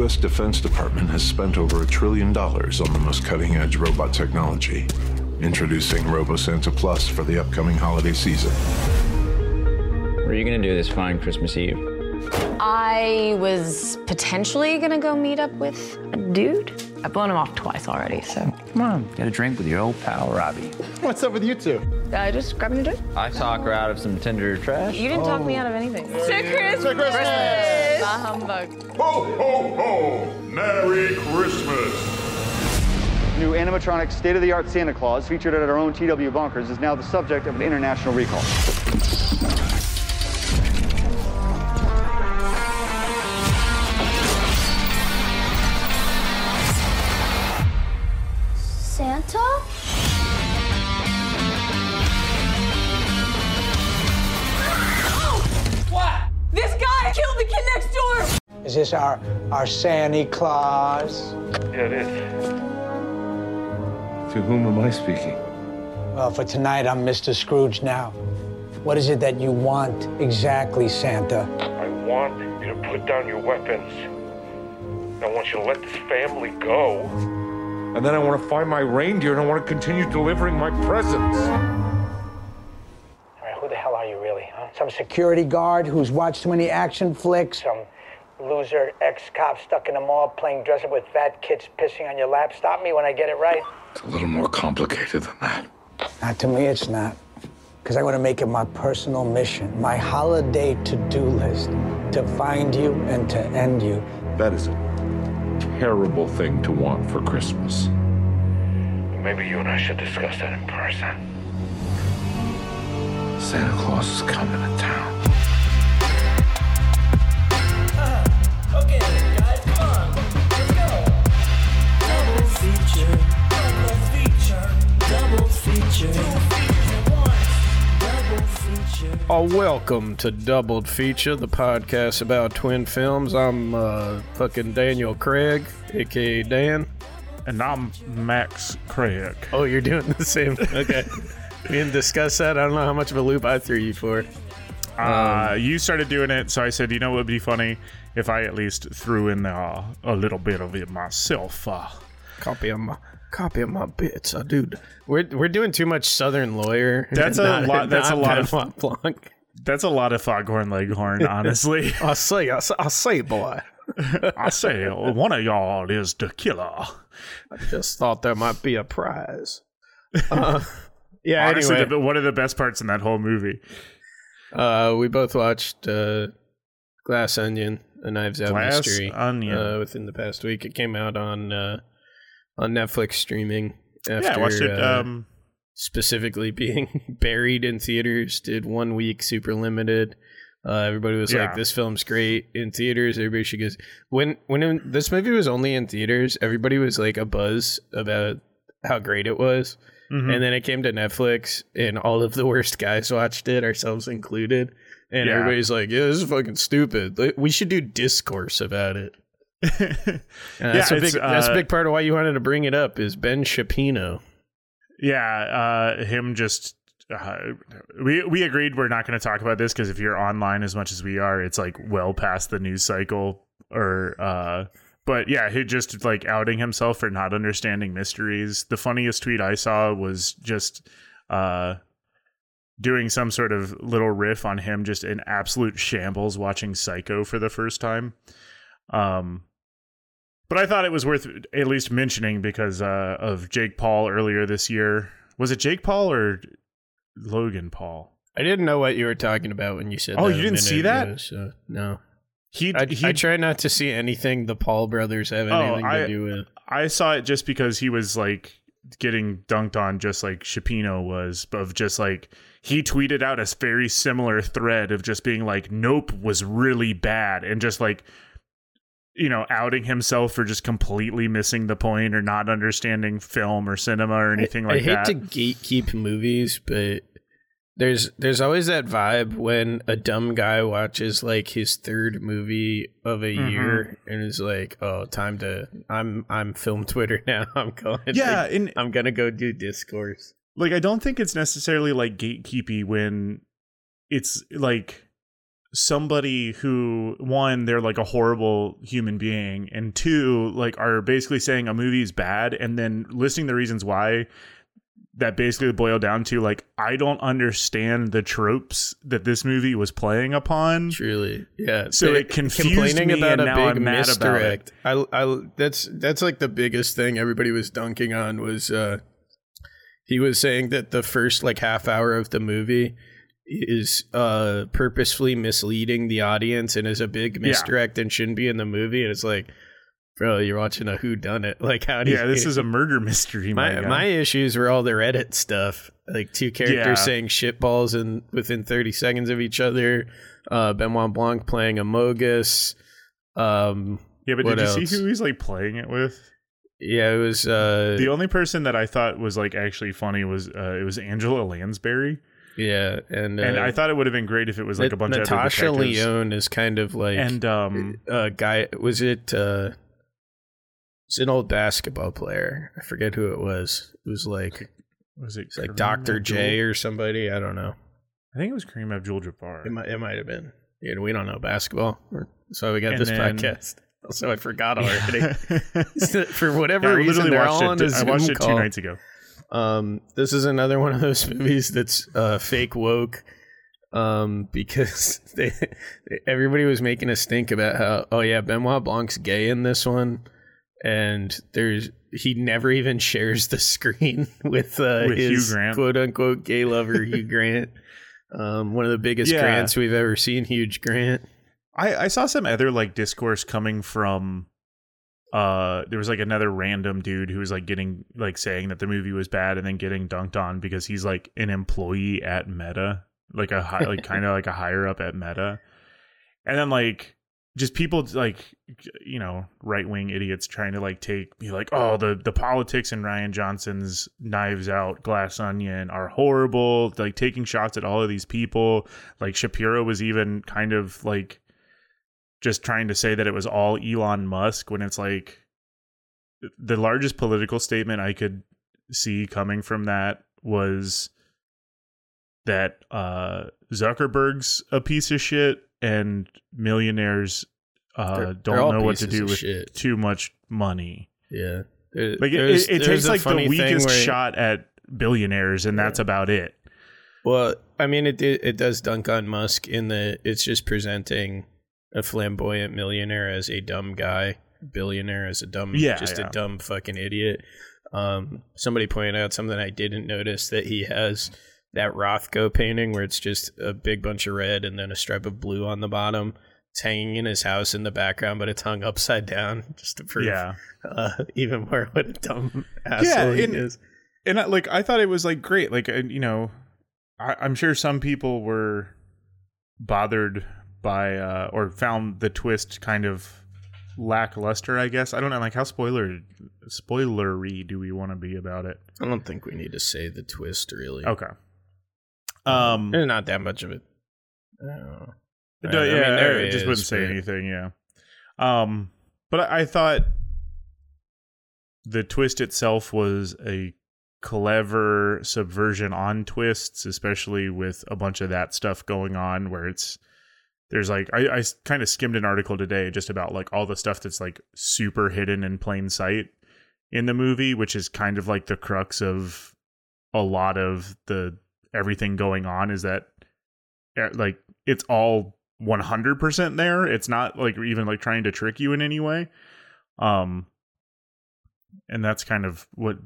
U.S. Defense Department has spent over a trillion dollars on the most cutting edge robot technology, introducing RoboSanta Plus for the upcoming holiday season. What are you going to do this fine Christmas Eve? I was potentially gonna go meet up with a dude. I've blown him off twice already, so Come on, get a drink with your old pal Robbie. What's up with you two? uh, just grabbing a drink. I talk her out of some Tinder trash. You didn't talk me out of anything. To Christmas. To Christmas. Bah humbug. Ho, ho, ho! Merry Christmas! New animatronic state-of-the-art Santa Claus, featured at our own TW Bunkers, is now the subject of an international recall. Is this our our Santa Claus? Yeah, it is. To whom am I speaking? Well, for tonight, I'm Mr. Scrooge now. What is it that you want exactly, Santa? I want you to put down your weapons. I want you to let this family go. And then I want to find my reindeer and I want to continue delivering my presents. All right, who the hell are you really, huh? Some security guard who's watched too many action flicks? Some loser ex-cop stuck in a mall playing dress up with fat kids pissing on your lap? Stop me when I get it right. It's a little more complicated than that. Not to me, it's not. Because I want to make it my personal mission, my holiday to-do list, to find you and to end you. That is a terrible thing to want for Christmas. Maybe you and I should discuss that in person. Santa Claus is coming to town. Oh, welcome to Doubled Feature, the podcast about twin films. I'm uh, fucking Daniel Craig, aka Dan. And I'm Max Craig. Oh, you're doing the same. Okay. we didn't discuss that. I don't know how much of a loop I threw you for. Uh, you started doing it, so I said, you know, what would be funny if I at least threw in uh, a little bit of it myself. Uh, Copy of my copy of my bits. I do. We're we're doing too much Southern lawyer. That's a lot- that's a lot of- Blanc. that's a lot of Foghorn Leghorn, honestly. I say, I say, I say, boy. I say, one of y'all is the killer. I just thought there might be a prize. Uh, yeah. Honestly, anyway, the, one of the best parts in that whole movie. Uh, we both watched uh, Glass Onion, A Knives Out Glass Mystery. Onion. Uh, within the past week, it came out on uh, on Netflix streaming. After, yeah, I watched it. uh, Um, specifically being buried in theaters. Did one week super limited. Uh, everybody was Yeah. like, "This film's great in theaters." Everybody should go. When when in, this movie was only in theaters, everybody was like a buzz about how great it was. mhm. And then it came to Netflix, and all of the worst guys watched it, ourselves included. And Yeah. everybody's like, "Yeah, this is fucking stupid. We should do discourse about it." And that's Yeah, a big. it's, that's a uh, big part of why you wanted to bring it up. Is Ben Shapiro? yeah, uh, him just. Uh, we we agreed we're not going to talk about this because if you're online as much as we are, it's like well past the news cycle. Or, uh, but yeah, he just like outing himself for not understanding mysteries. The funniest tweet I saw was just uh, doing some sort of little riff on him just in absolute shambles watching Psycho for the first time. Um, but I thought it was worth at least mentioning because uh, of Jake Paul earlier this year. Was it Jake Paul or Logan Paul? I didn't know what you were talking about when you said. Oh, you didn't see that? ago, so no. He, I, he I try not to see anything the Paul brothers have Oh, anything I- to do with. I saw it just because he was like getting dunked on, just like Shapiro was, of just like he tweeted out a very similar thread of just being like, "Nope was really bad," and just like you know outing himself for just completely missing the point or not understanding film or cinema or anything I, like that. I hate that. to gatekeep movies, but there's there's always that vibe when a dumb guy watches like his third movie of a Mhm. year and is like, "Oh, time to I'm I'm film Twitter now. I'm going. Yeah, like, and- I'm gonna go do discourse." Like I don't think it's necessarily like gatekeepy when it's like somebody who one they're like a horrible human being and two like are basically saying a movie is bad and then listing the reasons why that basically boil down to like I don't understand the tropes that this movie was playing upon. Truly, yeah. So They- it confused me, and now I'm mad about it. I, I, that's that's like the biggest thing everybody was dunking on was uh, he was saying that the first like half hour of the movie is uh purposefully misleading the audience and is a big Yeah. misdirect and shouldn't be in the movie. And it's like, bro, you're watching a who done it. Like how do Yeah, you, this is a murder mystery. My my my issues were all the Reddit stuff, like two characters Yeah. saying shitballs and within thirty seconds of each other. Uh, Benoit Blanc playing Amogus. Um, yeah, but did you see who he's like playing it with? Yeah, it was uh, The only person that I thought was like actually funny was uh, it was Angela Lansbury, yeah, and uh, and I thought it would have been great if it was like a bunch of other Natasha. Lyonne is kind of like and um a guy. Was it? uh It's an old basketball player. I forget who it was. It was like was it it's like Doctor J or somebody. I don't know. I think it was Kareem Abdul-Jabbar. It might. It might have been. Yeah, we don't know basketball. That's why we got And this then- podcast. Also, I forgot already. For whatever I reason, literally watched all on it. I watched it two call. nights ago. Um, this is another one of those movies that's uh, fake woke. Um, because they everybody was making a stink about how oh yeah Benoit Blanc's gay in this one, and there's he never even shares the screen with uh, With his quote unquote gay lover Hugh Grant. Um, one of the biggest Yeah. grants we've ever seen. Huge Grant. I, I saw some other like discourse coming from uh there was like another random dude who was like getting like saying that the movie was bad and then getting dunked on because he's like an employee at Meta, like a high, like kind of like a higher up at Meta. And then like just people like you know right-wing idiots trying to like take be like oh the the politics in Rian Johnson's Knives Out Glass Onion are horrible like taking shots at all of these people like Shapiro was even kind of like just trying to say that it was all Elon Musk when it's like the largest political statement I could see coming from that was that uh Zuckerberg's a piece of shit and millionaires uh They're- they're don't all know what to do with shit. too much money. Yeah, There- Like it, it, it takes like the weakest where- shot at billionaires and that's about it. Well, I mean, it it it does dunk on Musk in the it's just presenting a flamboyant millionaire as a dumb guy, billionaire as a dumb, Yeah, just yeah. a dumb fucking idiot. Um, somebody pointed out something I didn't notice that he has that Rothko painting where it's just a big bunch of red and then a stripe of blue on the bottom. It's hanging in his house in the background, but it's hung upside down just to prove Yeah. uh, even more what a dumb asshole he and, is. and I, like I thought it was like great. Like you know, I, I'm sure some people were bothered by uh, or found the twist kind of lackluster. I guess I don't know. Like how spoiler spoilery do we want to be about it? I don't think we need to say the twist really. Okay. Um. There's not that much of it. Oh. No, I mean, yeah, there I just is, wouldn't say but- anything. Yeah. Um, but I, I thought the twist itself was a clever subversion on twists, especially with a bunch of that stuff going on where it's there's like I, I kind of skimmed an article today just about like all the stuff that's like super hidden in plain sight in the movie, which is kind of like the crux of a lot of the everything going on is that eh, like it's all 100% there. It's not like even like trying to trick you in any way. Um and that's kind of what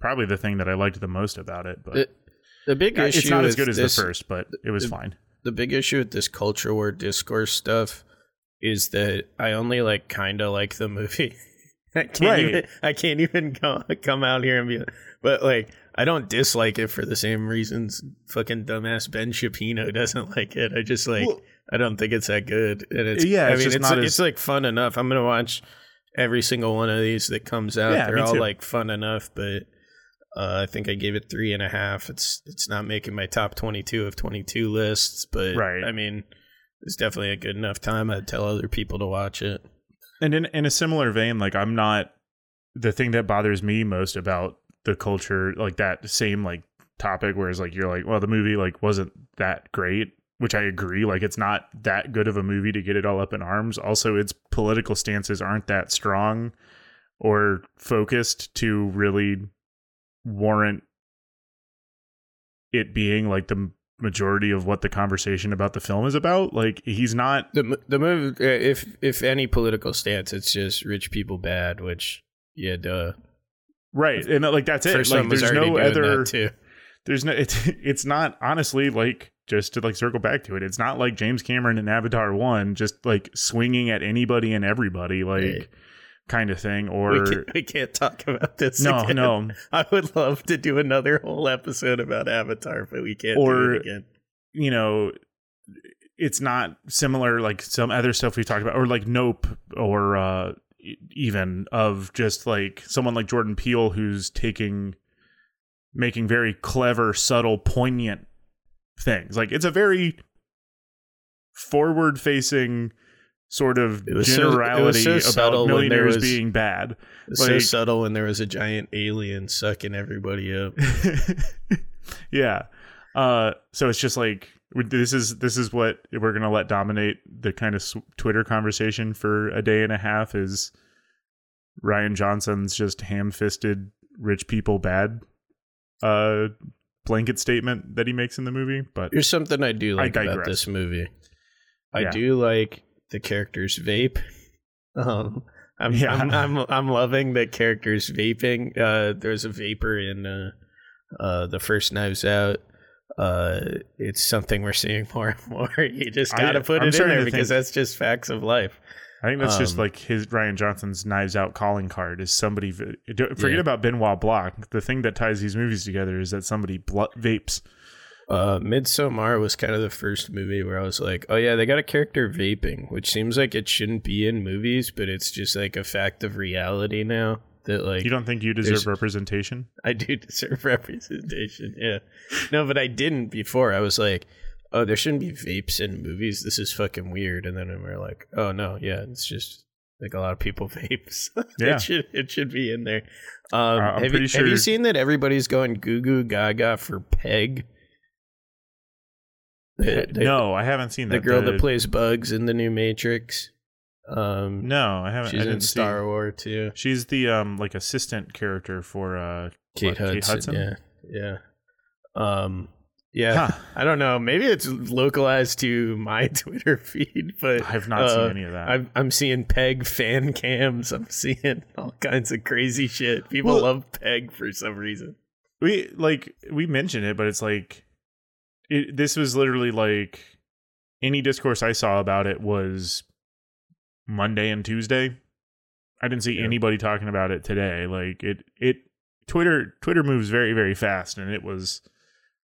probably the thing that i liked the most about it but The, the big Yeah, issue it's not as good as this- the first but it was the- fine The big issue with this culture war discourse stuff is that I only like kind of like the movie. I can't Right. even I can't even go, come out here and be but like I don't dislike it for the same reasons fucking dumbass Ben Shapiro doesn't like it. I just like Well- I don't think it's that good. And it's Yeah, I it's mean just it's not it's as- like fun enough. I'm gonna watch every single one of these that comes out. Yeah, They're all too. like fun enough, but uh, I think I gave it three and a half. It's it's not making my top twenty two of twenty two lists, but Right. I mean, it's definitely a good enough time. I'd tell other people to watch it. and in in a similar vein like i'm not the thing that bothers me most about the culture like that same like topic whereas like you're like well the movie like wasn't that great which I agree. Like it's not that good of a movie to get it all up in arms. Also, its political stances aren't that strong or focused to really warrant it being like the majority of what the conversation about the film is about. Like he's not the the movie. If if any political stance, it's just rich people bad, which yeah, duh. right, and uh, like that's it. Like there's no other. There's no. It's it's not honestly like just to like circle back to it. It's not like James Cameron in Avatar one, just like swinging at anybody and everybody, like. Right. Kind of thing, We or can't, we can't talk about this. No, again. no. I would love to do another whole episode about Avatar, but we can't Or- do it again. you know, it's not similar like some other stuff we've talked about, or like Nope, or uh, even of just like someone like Jordan Peele who's taking, making very clever, subtle, poignant things. Like it's a very forward-facing sort of It was so- generality so about millionaires was- being bad. Was so subtle when there was a giant alien sucking everybody up. yeah. Uh, so it's just like this is this is what we're gonna let dominate the kind of Twitter conversation for a day and a half is Rian Johnson's just ham-fisted rich people bad uh blanket statement that he makes in the movie. But Here's something I do like I like about this movie. I Yeah. do like the characters vape. Um, I'm, Yeah. I'm I'm I'm loving the characters vaping. Uh, there's a vapor in uh, uh, the first Knives Out. Uh, it's something we're seeing more and more. You just gotta put I'm it in there because think- that's just facts of life. I think that's just Um, like his Rian Johnson's Knives Out calling card is somebody. Forget Yeah. about Benoit Blanc. The thing that ties these movies together is that somebody bl- vapes. Uh, Midsommar was kind of the first movie where I was like, oh yeah, they got a character vaping, which seems like it shouldn't be in movies, but it's just like a fact of reality now. That like You don't think you deserve representation? I do deserve representation. Yeah. No, but I didn't before. I was like, oh, there shouldn't be vapes in movies. This is fucking weird. And then we are like, oh no, yeah, it's just like a lot of people vapes. Yeah. it should it should be in there. Um, Uh, have, you, have you seen that everybody's going goo goo gaga for Peg? The- the- no, I haven't seen that. the girl that plays Bugs in the new Matrix. Um, No, I haven't. she's I in see- Star Wars too. She's the um like assistant character for uh Kate, what, Hudson, Yeah, yeah. Um, yeah. Huh. I don't know. Maybe it's localized to my Twitter feed, but I've not seen uh, any of that. I'm, I'm seeing Peg fan cams. I'm seeing all kinds of crazy shit. People Well- love Peg for some reason. we like we mentioned it, but it's like it, this was literally like any discourse I saw about it was Monday and Tuesday. I didn't see Yeah. anybody talking about it today. Like it it Twitter Twitter moves very very fast, and it was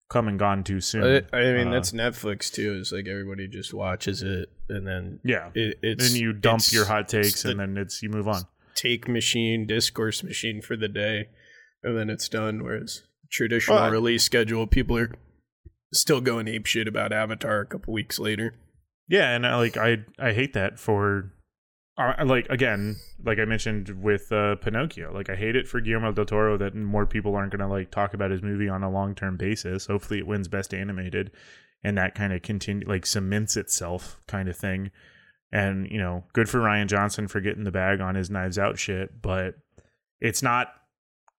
come and gone too soon. I, I mean, Uh, that's Netflix too. It's like everybody just watches it and then yeah. it, it's then you dump your hot takes, the and then it's you move on. take machine, discourse machine for the day, and then it's done. Whereas traditional Well, release schedule, people are still going ape shit about Avatar a couple weeks later. Yeah, and I, like I I hate that for uh, like again, like I mentioned with uh, Pinocchio, like I hate it for Guillermo del Toro that more people aren't going to like talk about his movie on a long term basis. Hopefully, it wins Best Animated, and that kind of continue like cements itself, kind of thing. And you know, good for Rian Johnson for getting the bag on his Knives Out shit, but it's not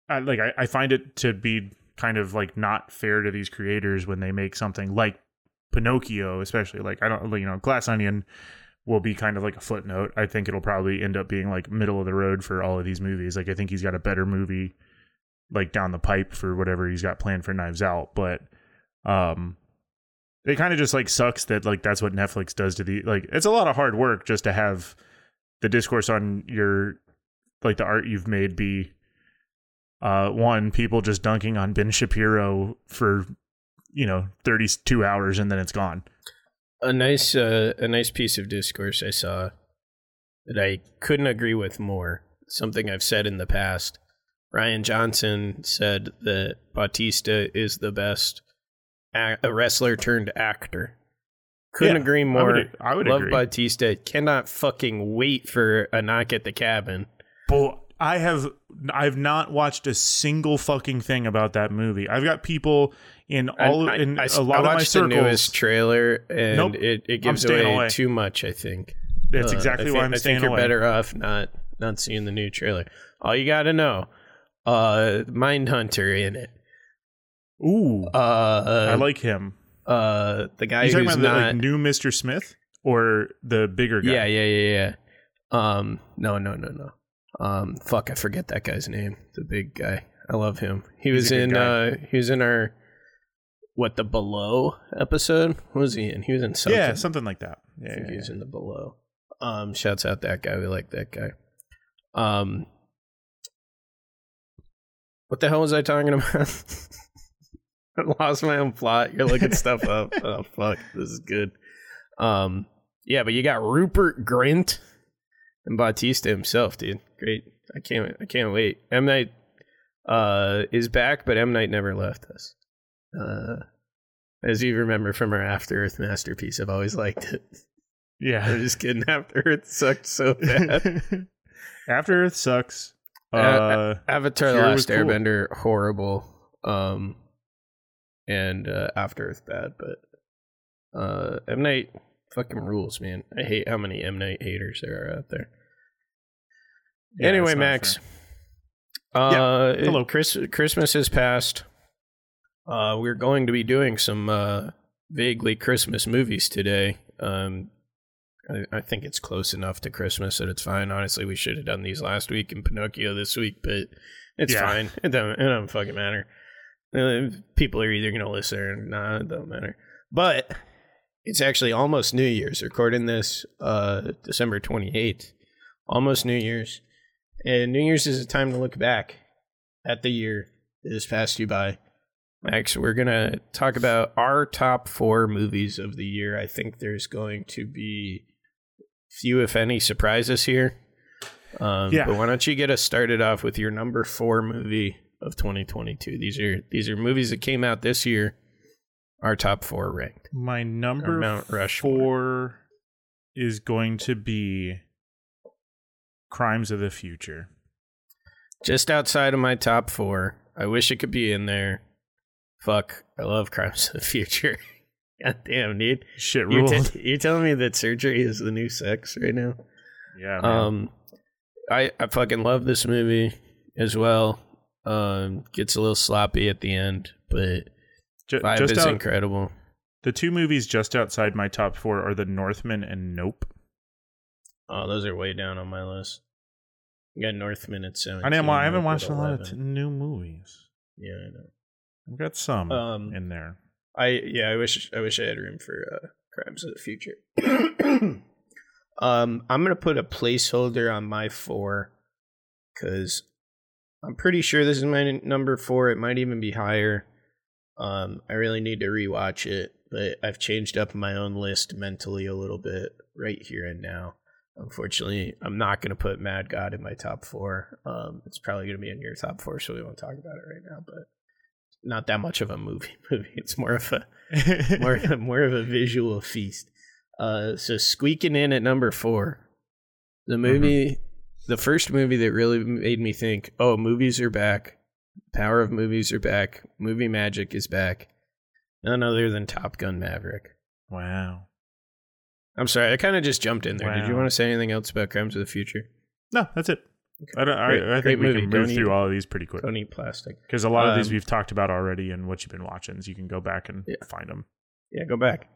I, like I, I find it to be kind of like not fair to these creators when they make something like Pinocchio, especially like I don't you know Glass Onion will be kind of like a footnote. I think it'll probably end up being like middle of the road for all of these movies. Like I think he's got a better movie like down the pipe for whatever he's got planned for Knives Out, but um it kind of just like sucks that like that's what Netflix does to the like it's a lot of hard work just to have the discourse on your like the art you've made be uh one people just dunking on Ben Shapiro for you know 32 hours and then it's gone. A nice, uh, a nice piece of discourse I saw that I couldn't agree with more. Something I've said in the past. Rian Johnson said that Bautista is the best a wrestler turned actor. Couldn't Yeah, agree I more. would- I would Love agree. Bautista. Cannot fucking wait for a knock at the cabin. Bull I have I've not watched a single fucking thing about that movie. I've got people in all I, in I- a lot I of my circles. the newest trailer, and Nope. it, it gives away, away. too much. I think That's exactly I why think, I'm I staying think you're away. better off not not seeing the new trailer. All you got to know, uh, Mindhunter in it. Ooh, Uh, I like him. uh, the guy you talking who's about the not. like, new Mr. Smith or the bigger guy? yeah, yeah, yeah, yeah. Um, no, no, no, no. Um, fuck, I forget that guy's name. The big guy. I love him. He He's was in. Uh, he was in our what the below episode. What was he in? He was in something. yeah, something like that. I Yeah, think yeah, he's yeah. in the below. Um, shouts out that guy. We like that guy. Um, what the hell was I talking about? I lost my own plot. You're looking stuff up. Oh fuck, this is good. Um, yeah, but you got Rupert Grint and Bautista himself, dude. Great. I can't. I can't wait. M Night uh is back, but M Night never left us. Uh, as you remember from our After Earth masterpiece, I've always liked it. Yeah. I'm just kidding. After Earth sucked so bad. After Earth sucks. A- Uh, Avatar: The Last cool. Airbender horrible. Um, and uh, After Earth bad, but uh, M Night fucking rules, man. I hate how many M Night haters there are out there. Yeah, anyway, Max. fair. Uh, Yeah, it- hello. Chris, Christmas has passed. Uh, we're going to be doing some uh, vaguely Christmas movies today. Um, I, I think it's close enough to Christmas that it's fine. Honestly, we should have done these last week and Pinocchio this week, but it's Yeah. fine. It don't, it don't fucking matter. Uh, people are either going to listen or not. It don't matter. But it's actually almost New Year's. Recording this uh, December 28th. Almost New Year's. And New Year's is a time to look back at the year that has passed you by. Max, we're going to talk about our top four movies of the year. I think there's going to be few, if any, surprises here. Um, Yeah. But why don't you get us started off with your number four movie of 2022? These are these are movies that came out this year. Our top four ranked. My number Mount Rushmore. four is going to be Crimes of the Future. Just outside of my top four. I wish it could be in there. Fuck, I love Crimes of the Future. God damn, dude. Shit You're, t- you're telling me that surgery is the new sex right now? yeah, man. Um, I I fucking love this movie as well. Um, gets a little sloppy at the end, but Ju- vibe just is out, incredible. the two movies just outside my top four are The Northman and Nope. Oh, those are way down on my list. You got Northman at seventeen. I, didn't, wa- I haven't watched a lot of t- new movies. yeah, I know. I've got some Um, in there. I yeah, I wish I wish I had room for uh, Crimes of the Future. um, I'm gonna put a placeholder on my four because I'm pretty sure this is my n- number four. It might even be higher. Um, I really need to rewatch it, but I've changed up my own list mentally a little bit right here and now. Unfortunately, I'm not going to put Mad God in my top four. Um, it's probably going to be in your top four, so we won't talk about it right now. But not that much of a movie. Movie. It's more of a more more of a visual feast. Uh, so squeaking in at number four, the movie, the first movie that really made me think, oh, movies are back. Power of movies are back. Movie magic is back. None other than Top Gun Maverick. wow. I'm sorry, I kind of just jumped in there. Did you want to say anything else about Crimes of the Future? No, that's it. I, don't, Great- I, I think we movie. can Don't move eat- through all of these pretty quick. Don't eat plastic. Because a lot of these Um, we've talked about already and what you've been watching, so you can go back and Yeah. find them. Yeah, go back.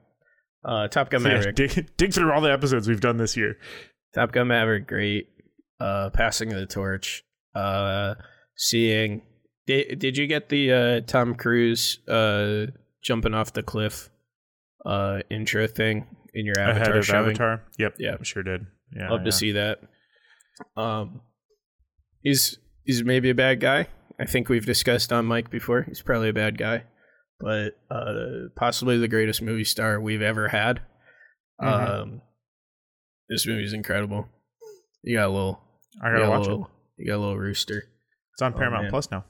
Uh, Top Gun So, yeah, Maverick. dig, dig through all the episodes we've done this year. Top Gun Maverick, great. Uh, passing of the torch. Uh, seeing. Did, did you get the uh, Tom Cruise uh, jumping off the cliff uh, intro thing in your Avatar Ahead of showing? Avatar. Yep. Yeah. Sure did. Yeah. Love yeah. to see that. Um, he's he's maybe a bad guy. I think we've discussed on Mike before. He's probably a bad guy, but uh, possibly the greatest movie star we've ever had. Mhm. Um, this movie's incredible. You got a little. I gotta got watch it. You got a little rooster. It's on Oh, Paramount man. Plus now.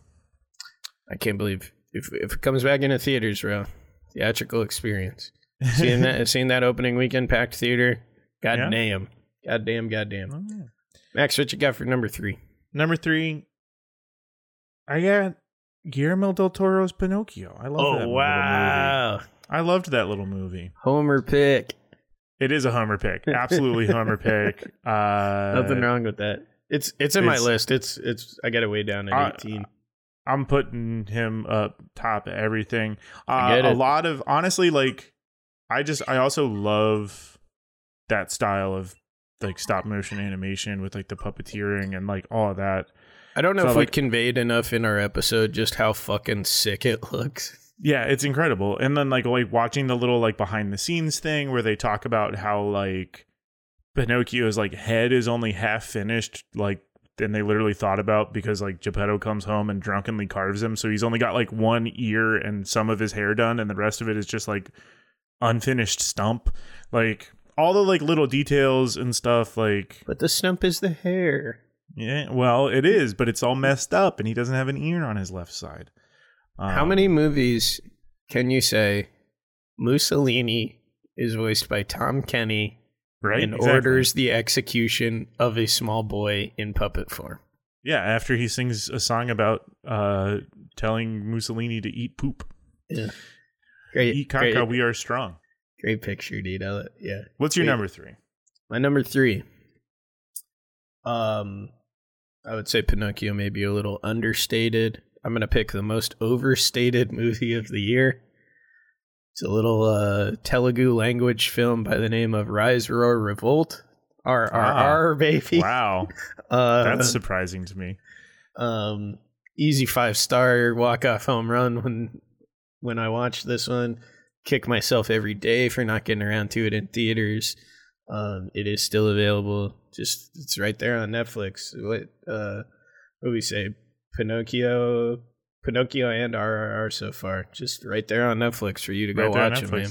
I can't believe if if it comes back into theaters, bro. Theatrical experience. seeing that, seeing that opening weekend packed theater. God Yeah? damn. God damn. God damn. Oh, yeah. Max, what you got for number three? Number three, I got Guillermo del Toro's Pinocchio. I love Oh, that wow. movie. I loved that little movie. Homer pick. It is a Homer pick. Absolutely Homer pick. Uh, Nothing wrong with that. It's it's in my list. It's it's I got it way down Uh, at eighteen. I'm putting him up top of everything. Uh, a lot of honestly, like I just I also love that style of like stop motion animation with like the puppeteering and like all of that. I don't know So, if like- we conveyed enough in our episode just how fucking sick it looks. Yeah, it's incredible. And then like like watching the little like behind the scenes thing where they talk about how like Pinocchio's like head is only half finished, like and they literally thought about because like Geppetto comes home and drunkenly carves him, so he's only got like one ear and some of his hair done, and the rest of it is just like unfinished stump. Like all the like little details and stuff, like But the stump is the hair. yeah, well, it is, but it's all messed up, and he doesn't have an ear on his left side. How Um, many movies can you say Mussolini is voiced by Tom Kenny Right, and exactly. orders the execution of a small boy in puppet form? Yeah, after he sings a song about uh, telling Mussolini to eat poop. Yeah. Great. Eat caca, great, we are strong. great picture, dude. Yeah. What's your Great. number three? My number three. Um, I would say Pinocchio may be a little understated. I'm gonna pick the most overstated movie of the year. It's a little uh, Telugu language film by the name of Rise, Roar, Revolt. R R R, baby. Wow, Uh, that's surprising to me. um, easy five star walk off home run when when I watch this one. Kick myself every day for not getting around to it in theaters. Um, it is still available. Just it's right there on Netflix. What uh, what do we say? Pinocchio, Pinocchio, and RRR so far. Just right there on Netflix for you to go Right watch it, man.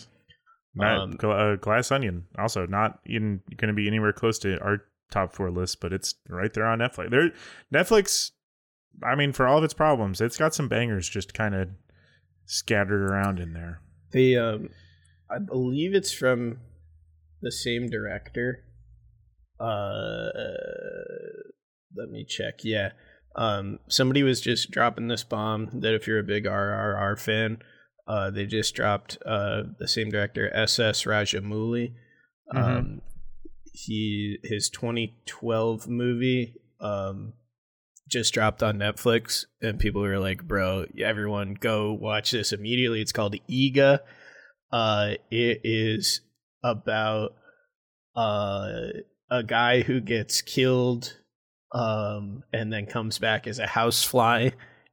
Matt, Um, uh, Glass Onion, also not even going to be anywhere close to our top four list, but it's right there on Netflix. There, Netflix. I mean, for all of its problems, it's got some bangers just kind of scattered around in there. They, um, I believe it's from the same director. Uh, let me check. Yeah, um, somebody was just dropping this bomb that if you're a big RRR fan, uh, they just dropped uh the same director SS Rajamouli. Um, he his 2012 movie um just dropped on Netflix, and people were like, "Bro, everyone go watch this immediately." It's called Eega. Uh, it is about uh a guy who gets killed, um, and then comes back as a housefly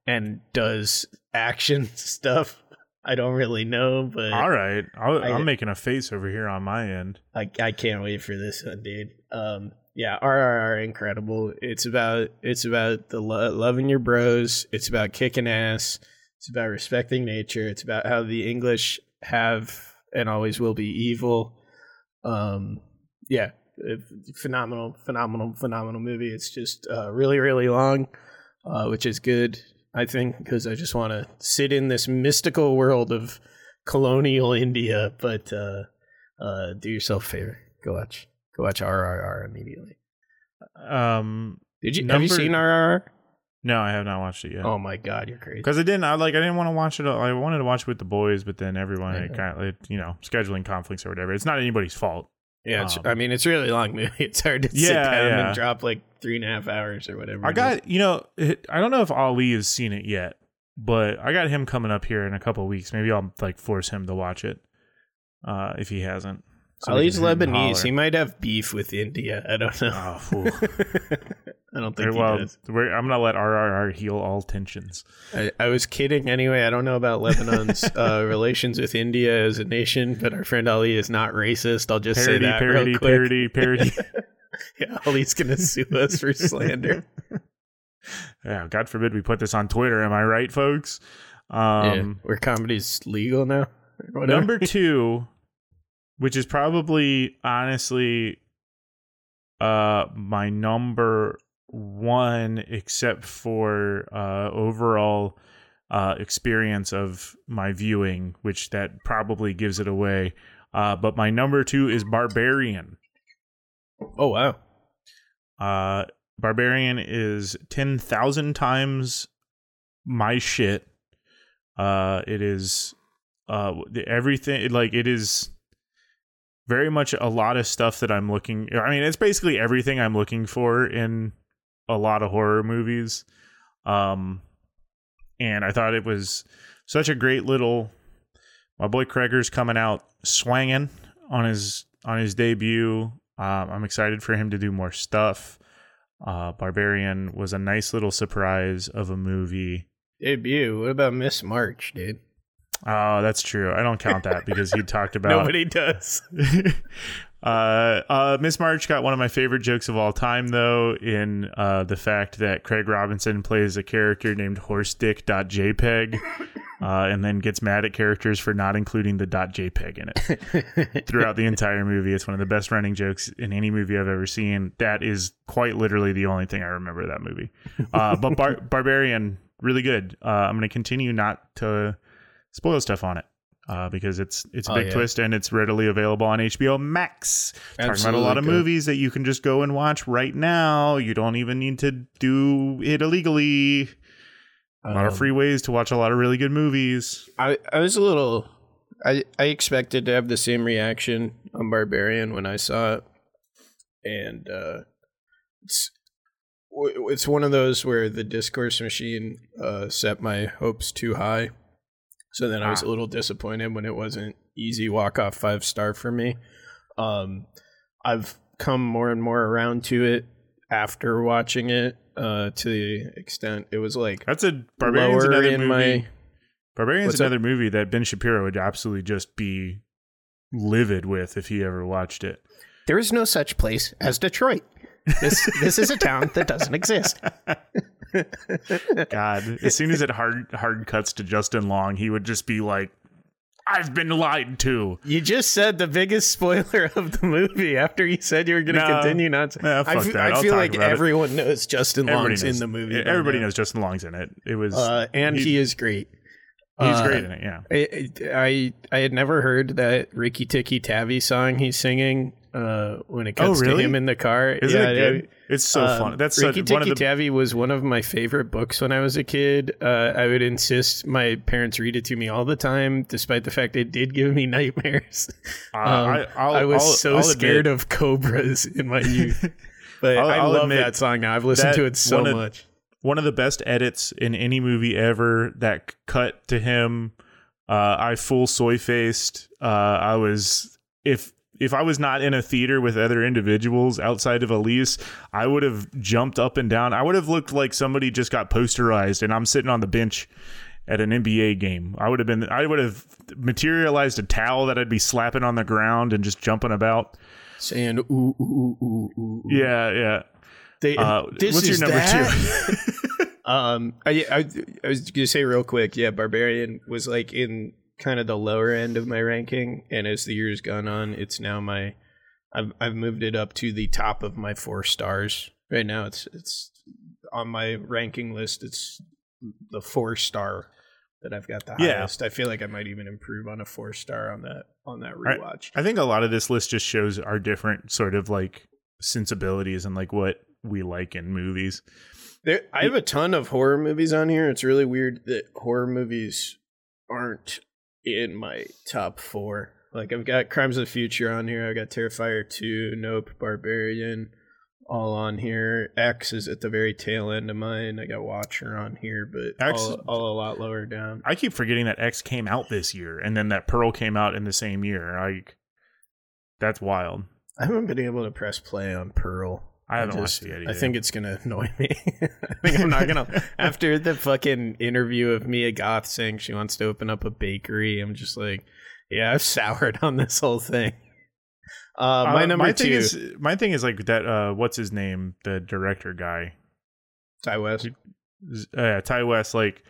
and does action stuff. I don't really know, but All right, I'll, I- I'm making a face over here on my end. I I can't wait for this one, dude. Um, yeah, RRR incredible. It's about it's about the lo- loving your bros. It's about kicking ass. It's about respecting nature. It's about how the English have and always will be evil. Um, yeah, phenomenal, phenomenal, phenomenal movie. It's just uh, really, really long, uh, which is good, I think, because I just want to sit in this mystical world of colonial India. But uh, uh, do yourself a favor, go watch, go watch RRR immediately. Um, Did you have you seen RRR? No, I have not watched it yet. Oh my god, you're crazy. because I didn't. I like. I didn't want to watch it. I wanted to watch it with the boys, but then everyone, kind of, you know, scheduling conflicts or whatever. It's not anybody's fault. Yeah, it's, Um, I mean, it's a really long movie. It's hard to sit down yeah. and drop like three and a half hours or whatever. I got, you know, I don't know if Ali has seen it yet, but I got him coming up here in a couple weeks. Maybe I'll like force him to watch it uh, if he hasn't. So we Ali's can hoot and Lebanese. He might have beef with India. I don't know. Oh. I don't think well, he does. we're, I'm gonna let RRR heal all tensions. I, I was kidding anyway. I don't know about Lebanon's uh, relations with India as a nation, but our friend Ali is not racist. I'll just Parody, say that parody, real quick. parody, parody. yeah, Ali's gonna sue us for slander. yeah, God forbid we put this on Twitter. Am I right, folks? yeah, Um, where comedy's legal now. number two, which is probably honestly uh my number one, except for uh overall uh experience of my viewing, which that probably gives it away. Uh, but my number two is Barbarian. Oh wow. Uh, Barbarian is ten thousand times my shit. Uh, it is uh everything like it is very much a lot of stuff that I'm looking. I mean, it's basically everything I'm looking for in a lot of horror movies. Um, and I thought it was such a great little. My boy Cregger's coming out swanging on his on his debut. Um, I'm excited for him to do more stuff. Uh, Barbarian was a nice little surprise of a movie. Debut. What about Miss March, dude? Oh, that's true. I don't count that because he talked about Nobody does. uh, uh, Miss March got one of my favorite jokes of all time, though, in uh, the fact that Craig Robinson plays a character named HorseDick.jpg, uh, and then gets mad at characters for not including the .jpg in it throughout the entire movie. It's one of the best running jokes in any movie I've ever seen. That is quite literally the only thing I remember that movie. Uh, but Bar- Barbarian, really good. Uh, I'm going to continue not to spoil stuff on it. Uh, because it's it's a Oh, big yeah. twist and it's readily available on HBO Max. Talking about a lot of good. movies that you can just go and watch right now. You don't even need to do it illegally. A lot of Um, free ways to watch a lot of really good movies. I, I was a little I I expected to have the same reaction on Barbarian when I saw it, and uh, it's it's one of those where the discourse machine uh, set my hopes too high, so then I was a little disappointed when it wasn't easy walk off five star for me. Um, I've come more and more around to it after watching it uh, to the extent it was like That's a Barbarian's lower another in movie. my Barbarian's What's that? another movie that Ben Shapiro would absolutely just be livid with if he ever watched it. There is no such place as Detroit. This this is a town that doesn't exist. God, as soon as it hard hard cuts to Justin Long, he would just be like, "I've been lied to." You just said the biggest spoiler of the movie after you said you were going to No. continue not to. I fuck fe- that. I I'll feel like about it. everyone knows Justin Everybody Long's knows- in the movie. Everybody now. knows Justin Long's in it. It was, Uh, and he, is great. He's Uh, great in it. Yeah. I, I I had never heard that Rikki Tikki Tavi song he's singing uh, when it Oh, cuts really? to him in the car. Isn't it good? It's so um, fun. That's such- Ricky one of the- Tavi was one of my favorite books when I was a kid. Uh, I would insist my parents read it to me all the time, despite the fact it did give me nightmares. Uh, Um, I- I was I'll- so I'll scared admit- of cobras in my youth. But I'll- I love that song now. I've listened to it so one of- much. One of the best edits in any movie ever. That cut to him. Uh, I full soy faced. Uh, I was if if I was not in a theater with other individuals outside of Elise, I would have jumped up and down. I would have looked like somebody just got posterized, and I'm sitting on the bench at an NBA game. I would have been. I would have materialized a towel that I'd be slapping on the ground and just jumping about. Saying ooh ooh ooh ooh. ooh. Yeah, yeah. They, Uh, this what's your is number that? um, I, I I was gonna say real quick. Yeah, Barbarian was like in kind of the lower end of my ranking, and as the years gone on, it's now my. I've I've moved it up to the top of my four stars. Right now, it's it's on my ranking list. It's the four star that I've got the Yeah. highest. I feel like I might even improve on a four star on that on that I- rewatch. I, think a lot of this list just shows our different sort of like sensibilities and like what we like in movies. There, I have a ton of horror movies on here. It's really weird that horror movies aren't in my top four. Like I've got Crimes of the Future on here. I've got Terrifier two, Nope, Barbarian, all on here. X is at the very tail end of mine. I got Watcher on here, but X- all, all a lot lower down. I keep forgetting that X came out this year and then that Pearl came out in the same year. Like that's wild. I haven't been able to press play on Pearl. I just- watched it yet I think it's gonna annoy me. I think I'm not gonna. after the fucking interview of Mia Goth saying she wants to open up a bakery, I'm just like, yeah, I've soured on this whole thing. Uh, my Uh, number my two, thing is my thing is like that uh what's his name? The director guy. Ti West. Uh, Ti West like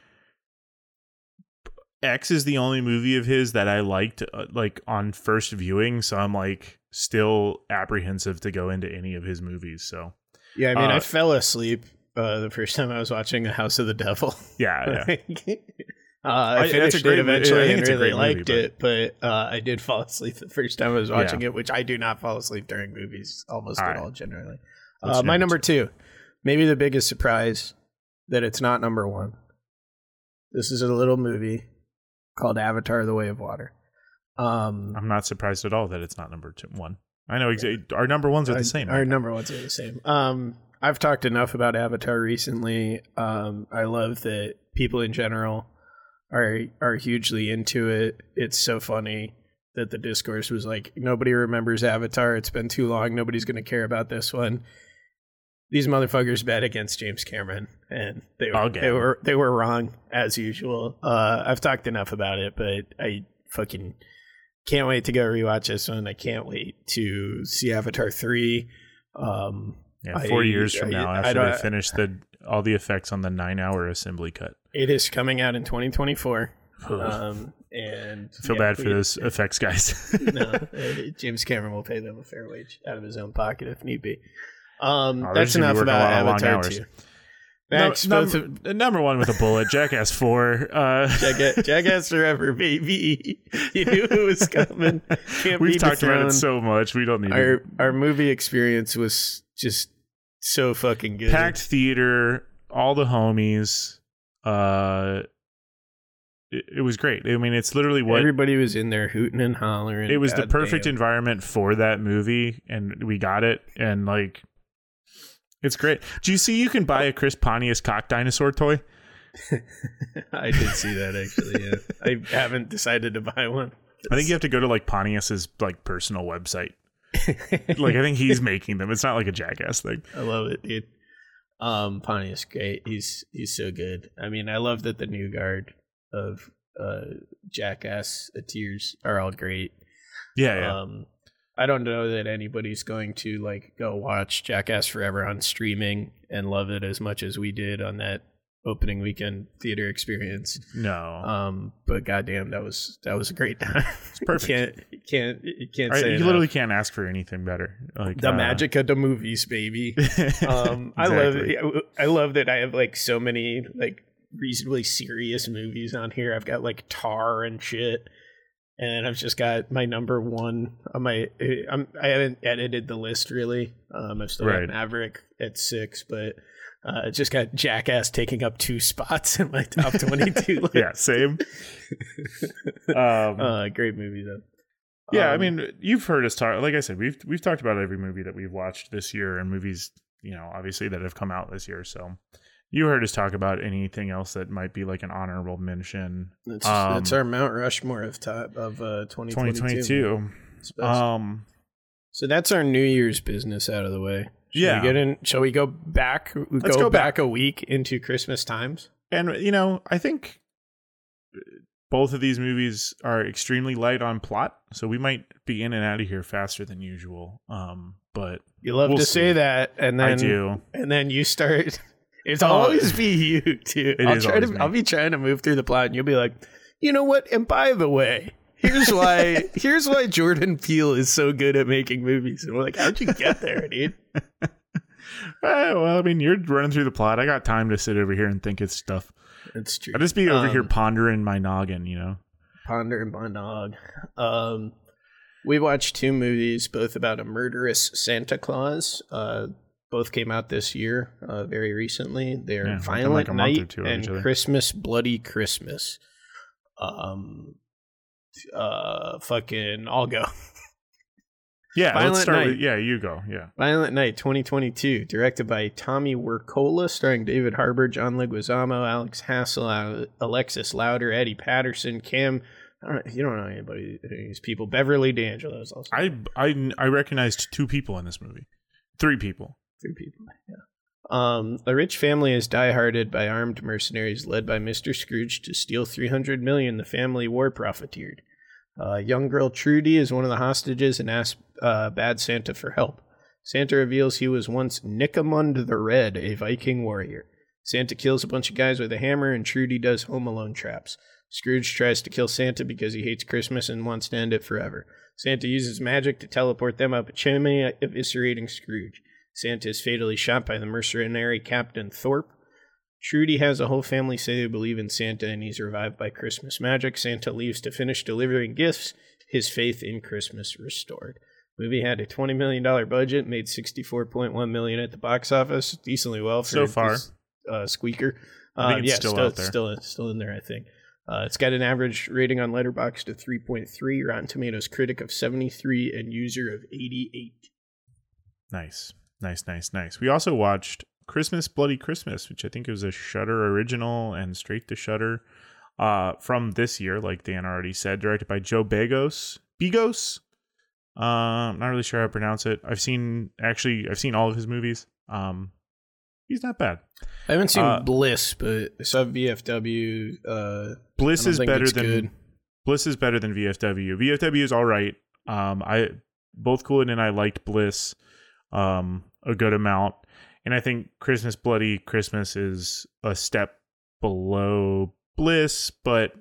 X is the only movie of his that I liked uh, like on first viewing, so I'm like still apprehensive to go into any of his movies. So Yeah, I mean, I Uh, fell asleep uh, the first time I was watching A House of the Devil. Yeah, yeah. uh, I I- that's a finished great it I eventually think and really great movie, liked it, but uh, I did fall asleep the first time I was watching Yeah. it, which I do not fall asleep during movies almost All at right. all generally. Uh, my number number two, maybe the biggest surprise that it's not number one. This is a little movie called Avatar: The Way of Water. Um, I'm not surprised at all that it's not number two, one. I know exactly. Our number ones are our, the same. Our right? number ones are the same. Um, I've talked enough about Avatar recently. Um, I love that people in general are are hugely into it. It's so funny that the discourse was like nobody remembers Avatar. It's been too long. Nobody's going to care about this one. These motherfuckers bet against James Cameron, and they were Okay. they were they were wrong as usual. Uh, I've talked enough about it, but I fucking can't wait to go rewatch this one. I can't wait to see Avatar three. Um, Yeah, four I- years from I- now, after don't- they finish the all the effects on the nine-hour assembly cut. It is coming out in 2024. Um, and I feel yeah, bad for we- those effects guys. no, uh, James Cameron will pay them a fair wage out of his own pocket if need be. Um, Oh, that's just gonna be enough about lot of long Avatar two. No, Max, both of- number, one with a bullet, Jackass Four. Uh, Jackass, Jackass Forever, baby. You knew it was coming. Can't We've talked about it so much. We don't need Our to. our movie experience was just so fucking good. packed theater, all the homies. Uh, it, it was great. I mean, it's literally what Everybody was in there hooting and hollering. it was the perfect damn. environment for that movie, and we got it. And like, it's great. Do you see? You can buy a Chris Pontius cock dinosaur toy. I did see that actually. Yeah, I haven't decided to buy one. I think you have to go to like Pontius's like personal website. like I think he's making them. It's not like a jackass thing. I love it, dude. Um, Pontius great. He's he's so good. I mean, I love that the new guard of uh Jackass Tears are all great. Yeah, yeah. Um, I don't know that anybody's going to like go watch Jackass Forever on streaming and love it as much as we did on that opening weekend theater experience. no. Um, but goddamn, that was that was a great time. It's perfect. can't you can't you can't Right, say you enough. literally can't ask for anything better. Like the uh, magic of the movies, baby. Um, I love Exactly. I love that I have like so many like reasonably serious movies on here. I've got like Tar and shit, and I've just got my number one on my. I'm I haven't edited the list really. Um, I've still Right. got Maverick at six, but. Uh, just got Jackass taking up two spots in my top twenty-two list. yeah, same. um, uh, great movie though. yeah, I Um, mean, you've heard us talk. Like I said, we've we've talked about every movie that we've watched this year, and movies, you know, obviously that have come out this year. So, you heard us talk about anything else that might be like an honorable mention. It's, Um, it's our Mount Rushmore of top of uh, 2022. 2022. Um, So that's our New Year's business out of the way. Shall Yeah. We get in, shall we go back? We Let's go, go back. back. a week into Christmas times. and you know, I think both of these movies are extremely light on plot, so we might be in and out of here faster than usual. Um, but You love We'll to see. say that, and then I do. and then you start. It's always be you too. I'll try to. me. I'll be trying to move through the plot, and you'll be like, you know what? And by the way, here's why. here's why Jordan Peele is so good at making movies. And we're like, how'd you get there, dude? Eh, well, I mean, you're running through the plot. I got time to sit over here and think it's stuff. It's true. I'll just be over here Um, pondering my noggin, you know. Pondering and Bondog. Um, we watched two movies, both about a murderous Santa Claus. Uh, both came out this year, uh, very recently. They're Yeah, Violent like a month or Night two and. Christmas Bloody Christmas. Um, uh, fucking, I'll go. Yeah, Violent let's start Night. with yeah. You go. Yeah, Violent Night 2022, directed by Tommy Wirkola, starring David Harbour, John Leguizamo, Alex Hassell, Alexis Louder, Edi Patterson, Cam. I don't, you don't know anybody these people. Beverly D'Angelo is also I I I recognized two people in this movie, three people. Three people. Yeah. Um, a rich family is dieharded by armed mercenaries led by Mr. Scrooge to steal 300 million the family war profiteered. Uh, young girl Trudy is one of the hostages and asks uh, Bad Santa for help. Santa reveals he was once Nicomund the Red, a Viking warrior. Santa kills a bunch of guys with a hammer, and Trudy does Home Alone traps. Scrooge tries to kill Santa because he hates Christmas and wants to end it forever. Santa uses magic to teleport them up a chimney, eviscerating Scrooge. Santa is fatally shot by the mercenary Captain Thorpe. Trudy has a whole family say they believe in Santa and he's revived by Christmas magic. Santa leaves to finish delivering gifts, his faith in Christmas restored. Movie had a twenty million dollar budget, made sixty four point one million at the box office, decently well for So far. Uh, Squeaker, Uh, it's yeah, still still, still still in there. I think uh, it's got an average rating on Letterboxd of three point three, Rotten Tomatoes critic of seventy three, and user of eighty eight. Nice, nice, nice, nice. We also watched Christmas Bloody Christmas, which I think was a Shudder original and straight to Shudder uh, from this year, like Dan already said, directed by Joe Begos. Begos. Um, I'm not really sure how to pronounce it. I've seen actually, I've seen all of his movies. Um, he's not bad. I haven't seen Uh, Bliss, but I saw VFW. Uh, Bliss is better than good. Bliss is better than VFW. VFW is all right. Um, I both Coolin and I liked Bliss um a good amount, and I think Christmas Bloody Christmas is a step below Bliss, but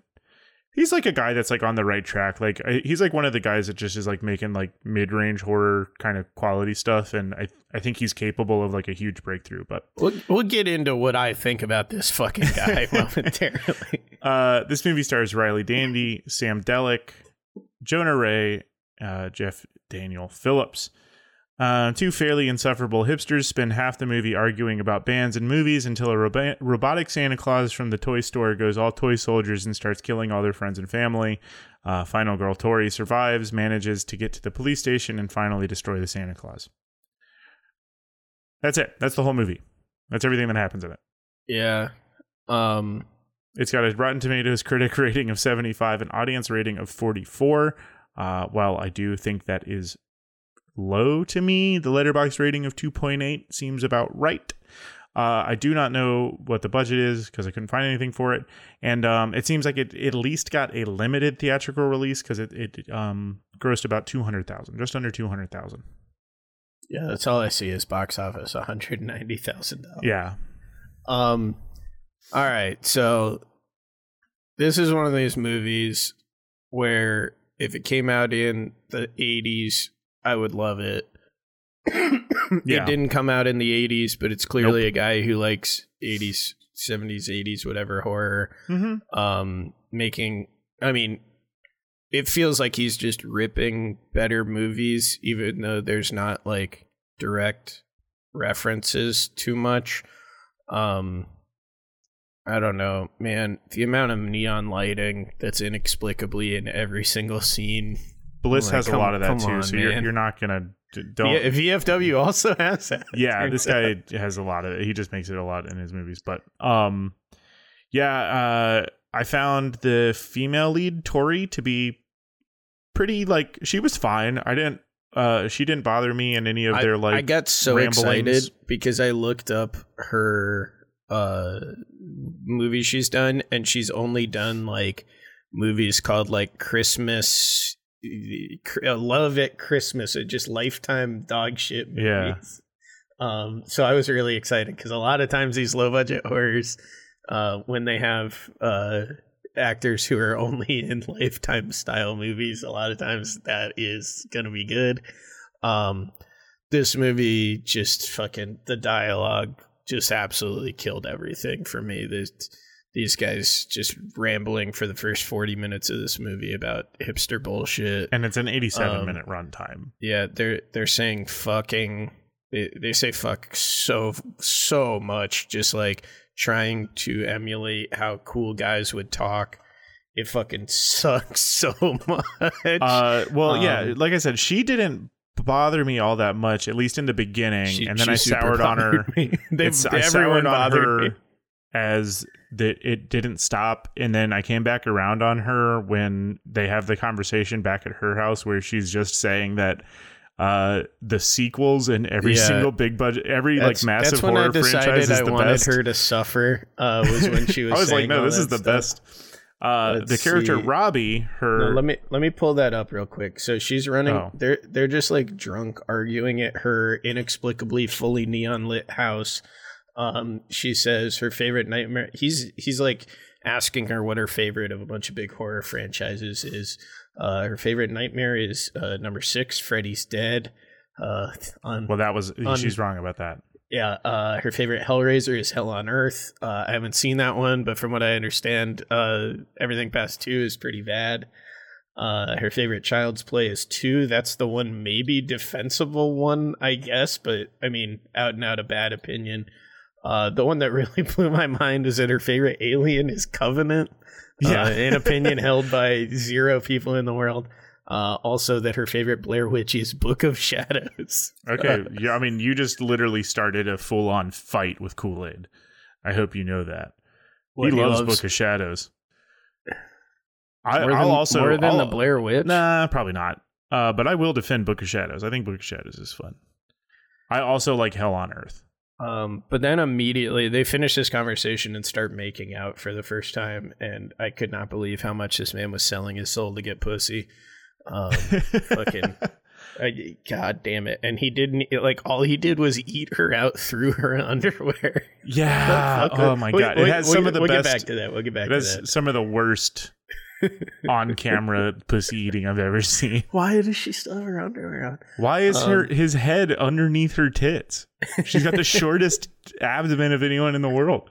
he's like a guy that's like on the right track. Like I, he's like one of the guys that just is like making like mid range horror kind of quality stuff, and I I think he's capable of like a huge breakthrough. But We'll, we'll get into what I think about this fucking guy momentarily. Uh, this movie stars Riley Dandy, Sam Delich, Jonah Ray, uh, Jeff Daniel Phillips. Uh, two fairly insufferable hipsters spend half the movie arguing about bands and movies until a robo- robotic Santa Claus from the toy store goes all toy soldiers and starts killing all their friends and family. Uh, final girl Tori survives, manages to get to the police station, and finally destroy the Santa Claus. That's it. That's the whole movie. That's everything that happens in it. yeah. Um. It's got a Rotten Tomatoes critic rating of 75, an audience rating of 44. Uh, while I do think that is low to me, the Letterboxd rating of 2.8 seems about right. Uh, I do not know what the budget is because I couldn't find anything for it, and um, it seems like it, it at least got a limited theatrical release because it it um, grossed about two hundred thousand, just under two hundred thousand. Yeah, that's all I see is box office, one hundred ninety thousand dollars. Yeah, Um. All right, so this is one of these movies where if it came out in the '80s, I would love it. Yeah. It didn't come out in the '80s, but it's clearly a guy who likes '80s, '70s, '80s, whatever horror. mm-hmm. um making i mean it feels like he's just ripping better movies even though there's not like direct references too much um i don't know man the amount of neon lighting that's inexplicably in every single scene Bliss like, has a lot of that too, on, so you're you're not gonna don't. yeah, vfw also has that yeah this guy has a lot of it he just makes it a lot in his movies but um yeah uh i found the female lead tori to be pretty like she was fine i didn't uh she didn't bother me in any of I, their like I got so ramblings. excited because I looked up her uh movie she's done and she's only done like movies called like Christmas Love at Christmas or just lifetime dog shit movies. Yeah. Um so I was really excited cuz a lot of times these low budget horrors uh when they have uh actors who are only in lifetime style movies a lot of times that is going to be good um this movie just fucking the dialogue just absolutely killed everything for me this these guys just rambling for the first 40 minutes of this movie about hipster bullshit. And it's an 87 Um, minute runtime. yeah they're they're saying fucking they, they say fuck so so much just like trying to emulate how cool guys would talk. It fucking sucks so much. Uh well yeah Um, like i said she didn't bother me all that much at least in the beginning She- and then i soured on her. They- everyone bothered her me. as that it didn't stop and then i came back around on her when they have the conversation back at her house where she's just saying that uh the sequels and every Yeah. single big budget every That's- like massive that's when horror I decided franchise is I the wanted best her to suffer. Uh, was when she was. i was like no this is the stuff. best uh the character see. robbie her No, let me let me pull that up real quick. So she's running. Oh. They're they're just like drunk arguing at her inexplicably fully neon lit house. Um, she says her favorite nightmare. He's he's like asking her what her favorite of a bunch of big horror franchises is. Uh, her favorite nightmare is uh, number six, Freddy's Dead. Uh, on well that was on- she's wrong about that yeah, uh, her favorite Hellraiser is Hell on Earth. Uh, I haven't seen that one, but from what I understand, uh, everything past two is pretty bad. Uh, her favorite Child's Play is two. That's the one maybe defensible one, I guess, but I mean, out and out a bad opinion. Uh, the one that really blew my mind is that her favorite alien is Covenant. Yeah. Uh, an opinion held by zero people in the world. Uh, also, that her favorite Blair Witch is Book of Shadows. Okay, yeah, I mean, you just literally started a full on fight with Kool Aid. I hope you know that. What, he he loves, loves- Book of Shadows. I, More I'll also more than I'll- the Blair Witch. Nah, probably not. Uh, but I will defend Book of Shadows. I think Book of Shadows is fun. I also like Hell on Earth. Um, but then immediately they finish this conversation and start making out for the first time, and I could not believe how much this man was selling his soul to get pussy. Um, fucking, I, god damn it! And he didn't like all he did was eat her out through her underwear. Yeah. Oh my god! it has we'll some get- of the we'll best. get back to that. We'll get back to that. some of the worst on camera pussy eating I've ever seen. Why does she still have her underwear on? Why is her Um, his head underneath her tits? She's got the shortest abdomen of anyone in the world.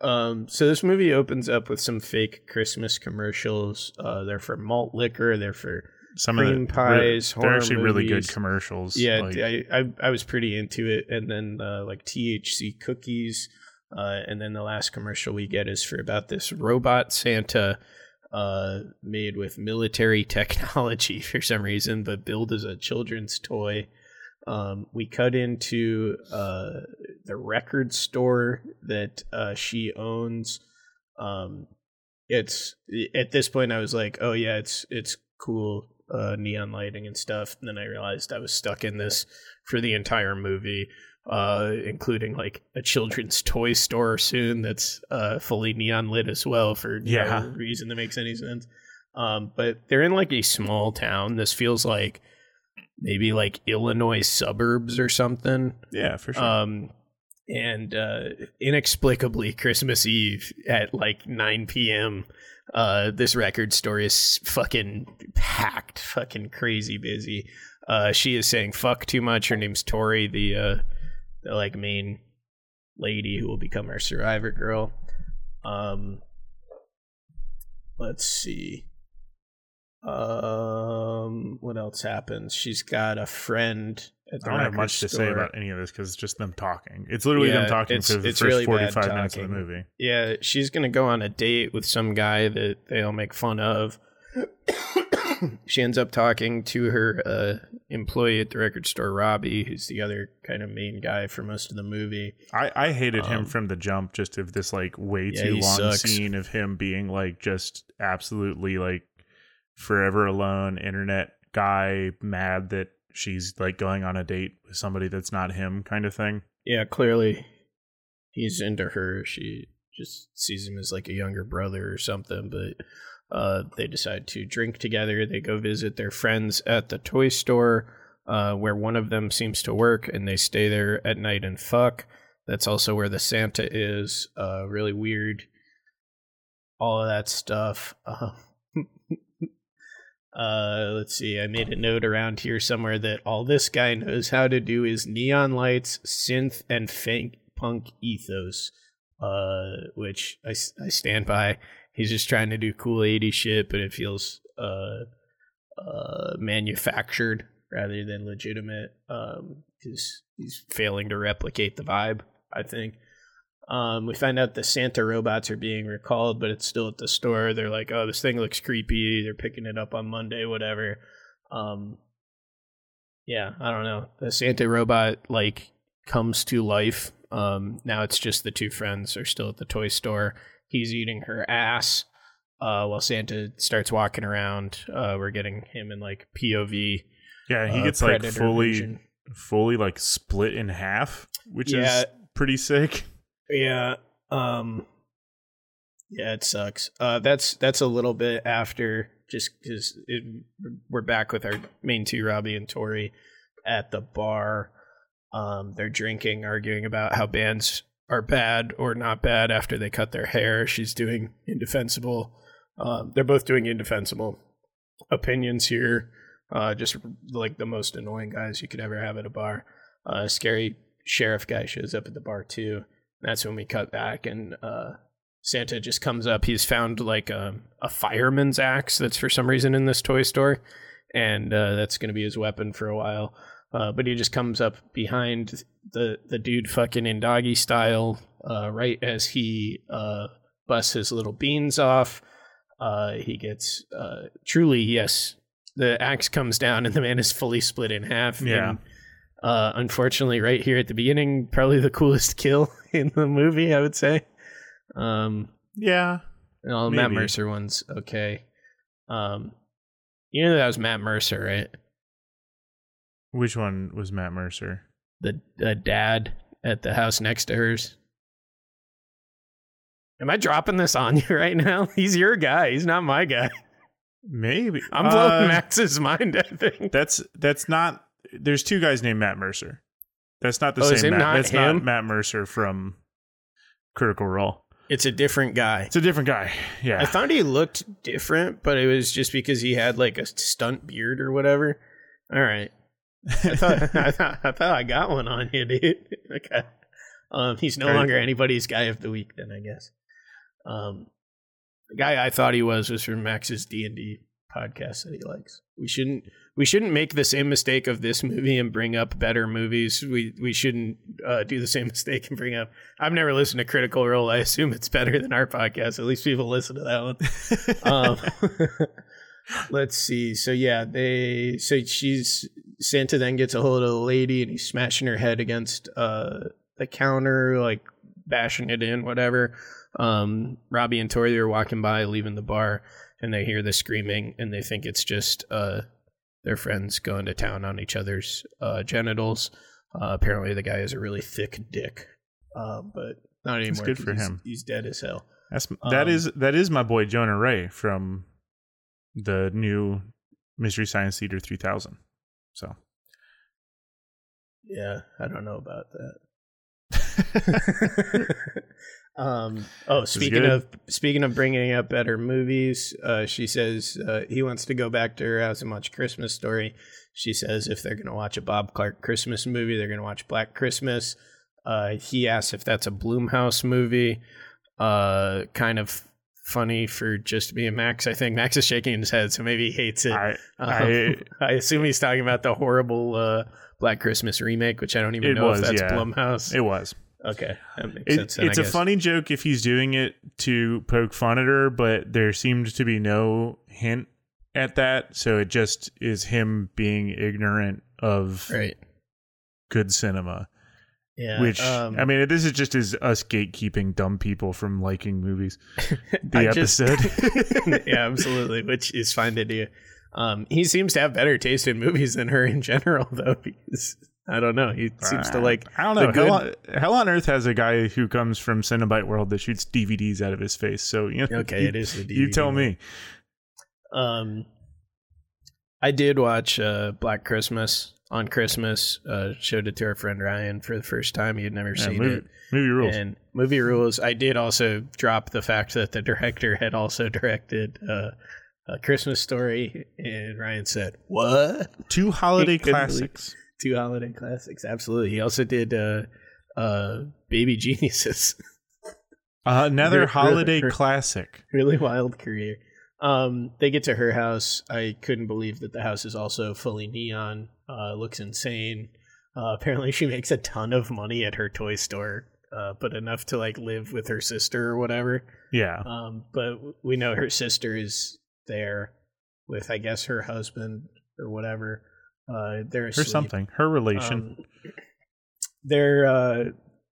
Um, so this movie opens up with some fake Christmas commercials. Uh, they're for malt liquor. They're for Some cream of the pies. they're actually really good commercials. Yeah, like- I, I I was pretty into it, and then uh, like THC cookies, uh, and then the last commercial we get is for about this robot Santa, uh, made with military technology for some reason, but billed as a children's toy. Um, we cut into uh, the record store that uh, she owns. Um, it's at this point I was like, oh yeah, it's it's cool, uh, neon lighting and stuff. And then I realized I was stuck in this for the entire movie, uh, including like a children's toy store soon that's uh, fully neon lit as well for Yeah. no reason that makes any sense. Um, but they're in like a small town. This feels like maybe like Illinois suburbs or something. Yeah, for sure. Um, and uh, inexplicably, Christmas Eve at like 9 p.m., uh, this record store is fucking packed, fucking crazy busy. Uh, she is saying fuck too much. Her name's Tori, the, uh, the like main lady who will become our survivor girl. Um, let's see. Um, what else happens? She's got a friend. At the I don't have much to say about any of this because it's just them talking. It's literally Yeah, them talking it's- for the first really 45 minutes of the movie. Yeah, she's gonna go on a date with some guy that they all make fun of. she ends up talking to her uh, employee at the record store, Robbie, who's the other kind of main guy for most of the movie. I, I hated him Um, from the jump just of this like way Yeah, too long sucks. scene of him being like just absolutely like forever alone internet guy mad that she's like going on a date with somebody that's not him kind of thing. Yeah, clearly he's into her. She just sees him as like a younger brother or something, but uh, they decide to drink together. They go visit their friends at the toy store uh, where one of them seems to work, and they stay there at night and fuck. That's also where the Santa is. Uh, really weird. All of that stuff. Uh, uh, let's see. I made a note around here somewhere that all this guy knows how to do is neon lights, synth, and fake punk ethos, uh, which I stand by. He's just trying to do cool 80s shit, but it feels uh, uh, manufactured rather than legitimate because he's failing to replicate the vibe, I think. Um, we find out the Santa robots are being recalled, but it's still at the store. They're like, "Oh, this thing looks creepy." They're picking it up on Monday, whatever. Um, yeah, I don't know. The Santa robot like comes to life. Um, now it's just the two friends are still at the toy store. He's eating her ass, uh, while Santa starts walking around. Uh, we're getting him in like POV. Yeah, he uh, gets like fully vision. fully like split in half, which Yeah. is pretty sick. Yeah. Um yeah, it sucks. Uh that's that's a little bit after just cuz we're back with our main two Robbie and Tori at the bar. Um they're drinking, arguing about how bands are bad or not bad after they cut their hair. She's doing indefensible. Um they're both doing indefensible opinions here. Uh just like the most annoying guys you could ever have at a bar. Uh scary sheriff guy shows up at the bar too. That's when we cut back and uh, Santa just comes up. He's found like a, a fireman's axe that's for some reason in this toy store, and uh, that's going to be his weapon for a while. Uh, but he just comes up behind the the dude, fucking in doggy style, uh, right as he uh, busts his little beans off. Uh, he gets uh, truly yes. The axe comes down and the man is fully split in half. Yeah. And, uh, unfortunately, right here at the beginning, probably the coolest kill in the movie, I would say. Um, Yeah. well, Matt Mercer one's okay. Um, you know that was Matt Mercer, right? Which one was Matt Mercer? The the dad at the house next to hers. Am I dropping this on you right now? He's your guy. He's not my guy. Maybe I'm blowing Uh, Max's mind. I think. That's that's not. There's two guys named Matt Mercer. That's not the Oh, same. Matt. not that's him? not Matt Mercer from Critical Role. It's a different guy. It's a different guy. Yeah. I thought he looked different, but it was just because he had like a stunt beard or whatever. All right. I thought I thought I thought I got one on you, dude. okay. Um, he's no longer anybody's guy of the week, then I guess. Um, the guy I thought he was was from Max's D and D podcast that he likes. We shouldn't we shouldn't make the same mistake of this movie and bring up better movies. We we shouldn't uh, do the same mistake and bring up. I've never listened to Critical Role. I assume it's better than our podcast. At least people listen to that one. um, let's see. So yeah, they so she's Santa then gets a hold of the lady and he's smashing her head against uh the counter, like bashing it in, whatever. Um, Robbie and Tori are walking by, leaving the bar, and they hear the screaming, and they think it's just uh their friends going to town on each other's uh, genitals. Uh, apparently, the guy has a really thick dick, uh, but not anymore. good for He's- him. He's dead as hell. That's that Um, is that is my boy Jonah Ray from the new Mystery Science Theater 3000. So Yeah, I don't know about that. um. Oh, speaking of speaking of bringing up better movies, uh, she says uh, he wants to go back to her house and watch Christmas Story. She says if they're gonna watch a Bob Clark Christmas movie, they're gonna watch Black Christmas. Uh, he asks if that's a Blumhouse movie. Uh, kind of funny for just me and Max. I think Max is shaking his head, so maybe he hates it. I Um, I I assume he's talking about the horrible uh, Black Christmas remake, which I don't even know was if that's yeah. Blumhouse. It was. okay, that makes It- sense. then, it's a funny joke if he's doing it to poke fun at her, but there seemed to be no hint at that. So it just is him being ignorant of right? good cinema. Yeah, Which um, I mean, this is just as us gatekeeping dumb people from liking movies. The I just- episode. yeah, absolutely, which is fine to do. Um, he seems to have better taste in movies than her in general, though. Because I don't know, he seems to like. I don't know. good- Hell, on, Hell on Earth has a guy who comes from Cenobite World that shoots DVDs out of his face. So you know, Okay, you, it is the You tell me. Um, I did watch uh, Black Christmas on Christmas. Uh, showed it to our friend Ryan for the first time. He had never Yeah, seen movie, it. movie rules. And movie rules. I did also drop the fact that the director had also directed uh, a Christmas Story, and Ryan said, "What?" Two holiday couldn't believe- classics. Two holiday classics. Absolutely. He also did uh, uh, Baby Geniuses. Uh, another holiday really- classic. really wild career. Um, they get to her house. I couldn't believe that the house is also fully neon. Uh, looks insane. Uh, apparently, she makes a ton of money at her toy store, uh, but enough to like live with her sister or whatever. Yeah. Um, but we know her sister is there with, I guess, her husband or whatever. Uh, they're Or something. Her relation. Um, they're uh,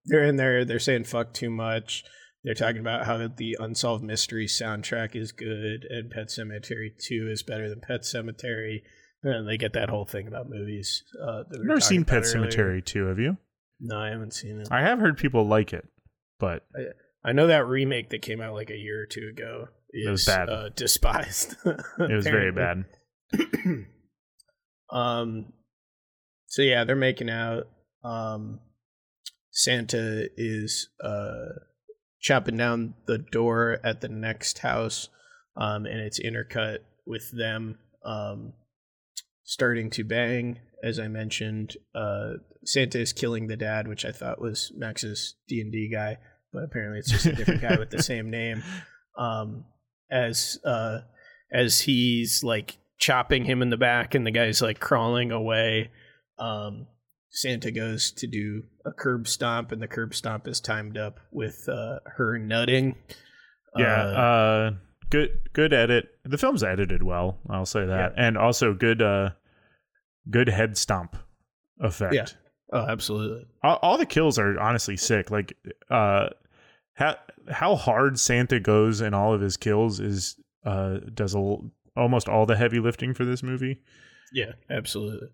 they're in there. They're saying fuck too much. They're talking about how the Unsolved Mysteries soundtrack is good and Pet Sematary Two is better than Pet Sematary. And they get that whole thing about movies. Uh, I've never seen Pet earlier. Sematary 2, have you? No, I haven't seen it. I have heard people like it, but I know that remake that came out like a year or two ago is It was bad. Uh, despised. it was very bad. um so yeah they're making out um santa is uh chopping down the door at the next house um and it's intercut with them um starting to bang as i mentioned uh santa is killing the dad which i thought was max's d&d guy but apparently it's just a different guy with the same name. Um, as uh, as he's like chopping him in the back, and the guy's like crawling away. Um, Santa goes to do a curb stomp, and the curb stomp is timed up with uh, her nutting. Yeah, Uh, uh, good good edit. The film's edited well, I'll say that, and also good uh, good head stomp effect. Yeah. Oh, absolutely. all, all the kills are honestly sick. Like, uh, how how hard Santa goes in all of his kills is uh does a, almost all the heavy lifting for this movie. Yeah, absolutely.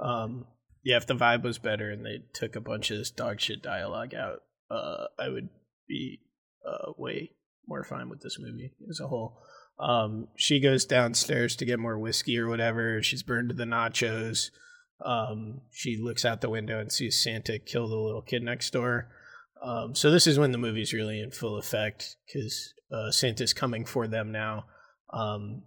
Um, yeah, if the vibe was better and they took a bunch of this dog shit dialogue out, uh, I would be uh, way more fine with this movie as a whole. Um, she goes downstairs to get more whiskey or whatever. She's burned to the nachos. Um, she looks out the window and sees Santa kill the little kid next door. Um, so this is when the movie's really in full effect because uh, Santa's coming for them now. Um,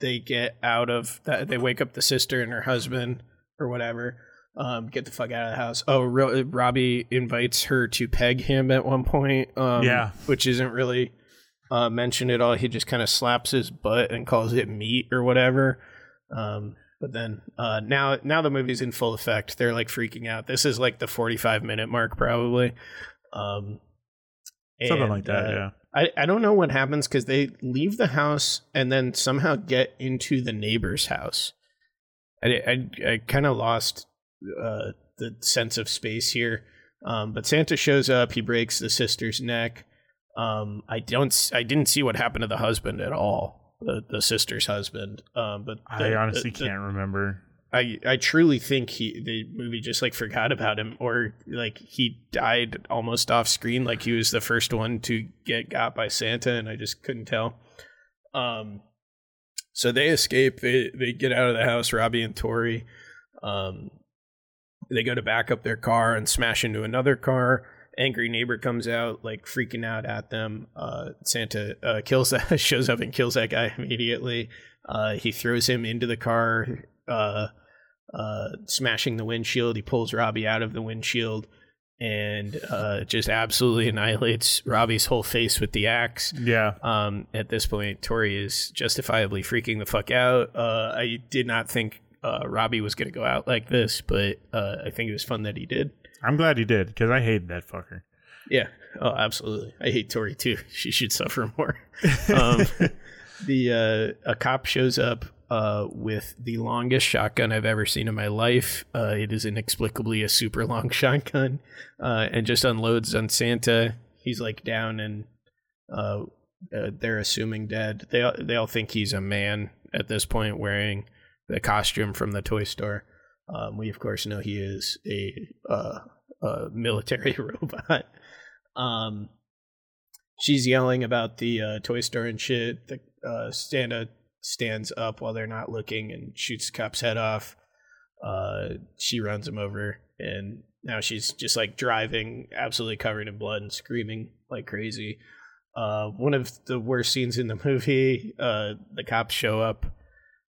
they get out of that. They wake up the sister and her husband or whatever. Um, get the fuck out of the house. Oh, Ro- Robbie invites her to peg him at one point. Um, Yeah. which isn't really uh, mentioned at all. He just kind of slaps his butt and calls it meat or whatever. Um, but then uh, now, now the movie's in full effect. They're like freaking out. This is like the forty-five minute mark, probably. Um, Something and, like that, uh, yeah. I, I don't know what happens because they leave the house and then somehow get into the neighbor's house. I, I, I kind of lost uh, the sense of space here. Um, but Santa shows up. He breaks the sister's neck. Um, I don't. I didn't see what happened to the husband at all. The the sister's husband. Um, but I honestly the- the- can't remember. I I truly think he the movie just like forgot about him or like he died almost off screen like he was the first one to get got by Santa and I just couldn't tell. Um so they escape they they get out of the house Robbie and Tori um they go to back up their car and smash into another car. Angry neighbor comes out like freaking out at them. Uh Santa uh kills that shows up and kills that guy immediately. Uh he throws him into the car uh uh, smashing the windshield. He pulls Robbie out of the windshield and uh, just absolutely annihilates Robbie's whole face with the axe. Yeah. Um, at this point, Tori is justifiably freaking the fuck out. Uh, I did not think uh, Robbie was going to go out like this, but uh, I think it was fun that he did. I'm glad he did because I hate that fucker. Yeah. Oh, absolutely. I hate Tori too. She should suffer more. Um, the uh, a cop shows up uh, with the longest shotgun I've ever seen in my life. Uh, it is inexplicably a super long shotgun, uh, and just unloads on Santa. He's like down, and uh, uh, they're assuming dead. They they all think he's a man at this point, wearing the costume from the toy store. Um, we of course know he is a, uh, a military robot. Um, she's yelling about the uh, toy store and shit. The Santa stands up while they're not looking and shoots the cop's head off. Uh, she runs him over, and now she's just like driving, absolutely covered in blood and screaming like crazy. Uh, one of the worst scenes in the movie. Uh, the cops show up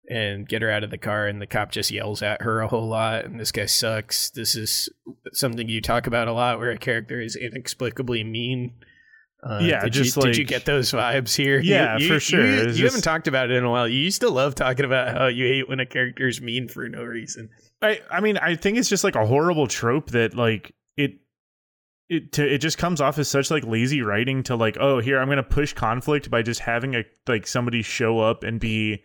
and get her out of the car, and the cop just yells at her a whole lot. And this guy sucks. This is something you talk about a lot, where a character is inexplicably mean. Uh, Yeah, did just you, did you get those vibes here? Yeah, You- for sure. You, you just- haven't talked about it in a while. You used to love talking about how you hate when a character is mean for no reason. I I mean I think it's just like a horrible trope that like it it to, it just comes off as such like lazy writing to like oh here I'm gonna push conflict by just having a like somebody show up and be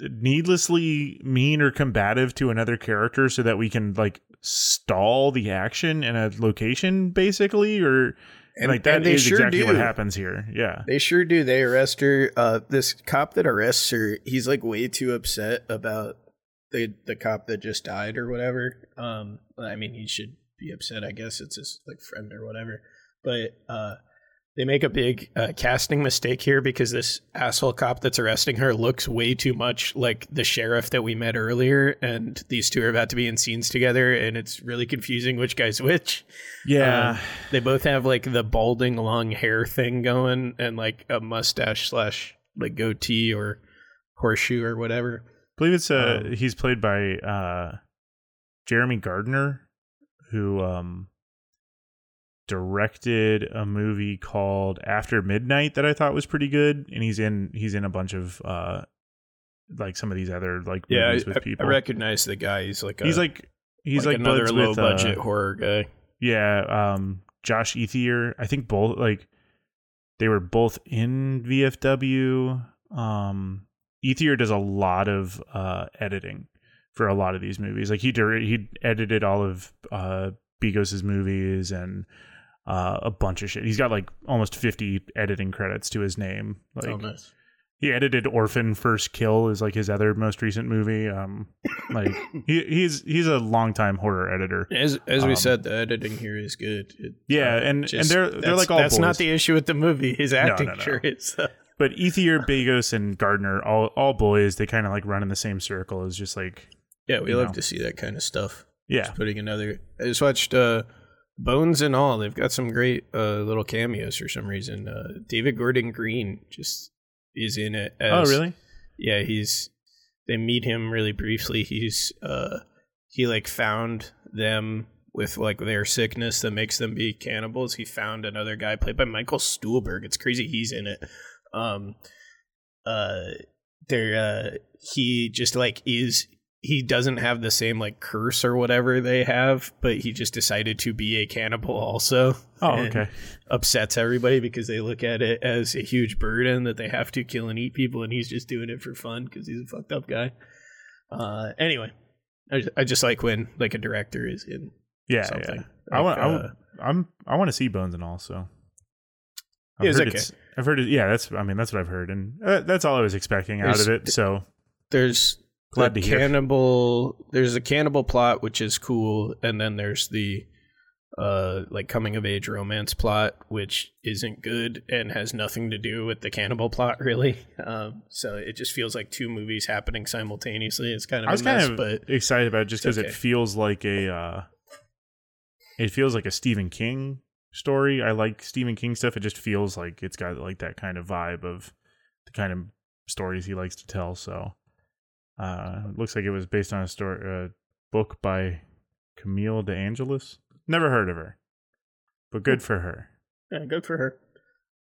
needlessly mean or combative to another character so that we can like stall the action in a location basically or And- like that and they is sure exactly what happens here yeah They sure do. They arrest her. Uh, this cop that arrests her, he's like way too upset about the the cop that just died or whatever. Um, I mean, he should be upset. I guess it's his like friend or whatever. But uh, they make a big uh, casting mistake here because this asshole cop that's arresting her looks way too much like the sheriff that we met earlier, and these two are about to be in scenes together, and it's really confusing which guy's which. Yeah. Um, they both have like the balding long hair thing going, and like a mustache slash like goatee or horseshoe or whatever. I believe it's uh Um, he's played by uh Jeremy Gardner who um directed a movie called After Midnight that I thought was pretty good, and he's in he's in a bunch of uh like some of these other like Yeah, movies I, with people. I recognize the guy. He's like a, he's like he's like, another low with, uh, budget horror guy. Yeah, um, Josh Ethier. I think both like they were both in VFW. Um, Ethier does a lot of uh, editing for a lot of these movies. Like he he edited all of uh, Begos's movies and uh, a bunch of shit. He's got like almost fifty editing credits to his name. Like oh, nice. he edited Orphan First Kill is like his other most recent movie. Um, like he he's he's a longtime horror editor. As as we Um, said, the editing here is good. It- Yeah, uh, and- and they're- they're like all That's not the issue with the movie. His acting no, no. sure is. though. But Ethier, Begos, and Gardner, all all boys, they kind of like run in the same circle. It's just like Yeah, we love know. to see that kind of stuff. Yeah. Just putting another. I just watched uh, Bones and all. They've got some great uh, little cameos for some reason. Uh, David Gordon Green just is in it. As, Oh, really? Yeah, he's. They meet him really briefly. He's uh, he like found them with like their sickness that makes them be cannibals. He found another guy played by Michael Stuhlbarg. It's crazy he's in it. Um, uh, they're uh, he just like is he doesn't have the same like curse or whatever they have, but he just decided to be a cannibal also. Oh, okay. Upsets everybody because they look at it as a huge burden that they have to kill and eat people, and he's just doing it for fun because he's a fucked up guy. Uh, anyway, I just, I just like when like a director is in yeah, something. yeah. I want I, uh, want- I'm I want to see Bones and all. So I've Yeah, it's heard okay. it's I've heard it. Yeah, that's I mean that's what I've heard, and uh, that's all I was expecting out of it. So there's Glad the to hear. cannibal there's a cannibal plot which is cool and then there's the uh like coming of age romance plot which isn't good and has nothing to do with the cannibal plot really um so it just feels like two movies happening simultaneously it's kind of I was mess kind of but excited about it just because okay. it feels like a uh, it feels like a Stephen King story. I like Stephen King stuff. It just feels like it's got like that kind of vibe of the kind of stories he likes to tell. So uh, it looks like it was based on a story uh, book by Camille DeAngelis. Never heard of her, but good for her. Yeah, good for her.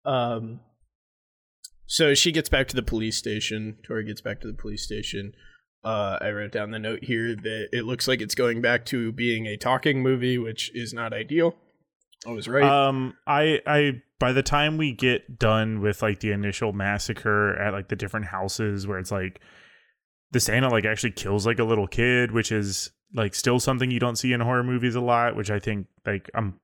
Um, so she gets back to the police station. Tori gets back to the police station. Uh, I wrote down the note here that it looks like it's going back to being a talking movie, which is not ideal. I was right. Um, I, I, by the time we get done with like the initial massacre at like the different houses where it's like the Santa like actually kills like a little kid, which is like still something you don't see in horror movies a lot, which I think like I'm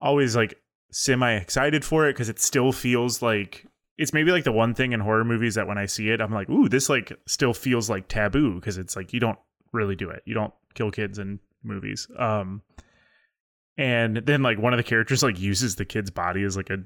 always like semi excited for it because it still feels like it's maybe like the one thing in horror movies that when I see it, I'm like, ooh, this like still feels like taboo because it's like you don't really do it. You don't kill kids in movies. Um, and then like one of the characters like uses the kid's body as like a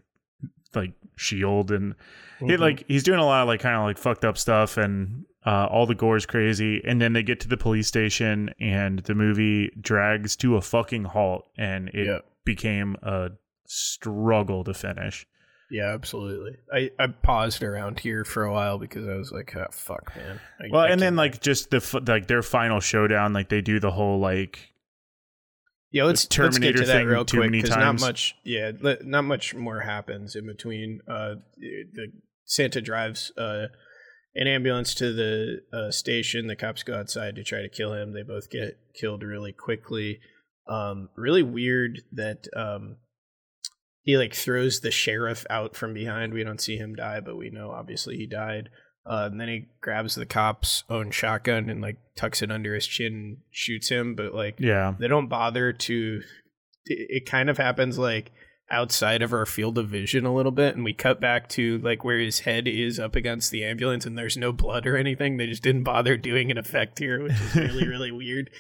like shield and it Mhm. like he's doing a lot of like kind of like fucked up stuff and uh, all the gore is crazy and then they get to the police station and the movie drags to a fucking halt and it became a struggle to finish yeah, absolutely. I, I paused around here for a while because I was like, oh, fuck, man. I, well I and then like just the like their final showdown like they do the whole like Yeah, let's, let's get Terminator to that thing real too quick many because not times. much. Yeah, not much more happens in between. Uh, the Santa drives uh, an ambulance to the uh, station. The cops go outside to try to kill him. They both get killed really quickly. Um, really weird that um, he like throws the sheriff out from behind. We don't see him die, but we know obviously he died. Uh, and then he grabs the cop's own shotgun and like tucks it under his chin and shoots him. But like, yeah they don't bother to. It, it kind of happens like outside of our field of vision a little bit, and we cut back to like where his head is up against the ambulance, and there's no blood or anything. They just didn't bother doing an effect here, which is really really weird.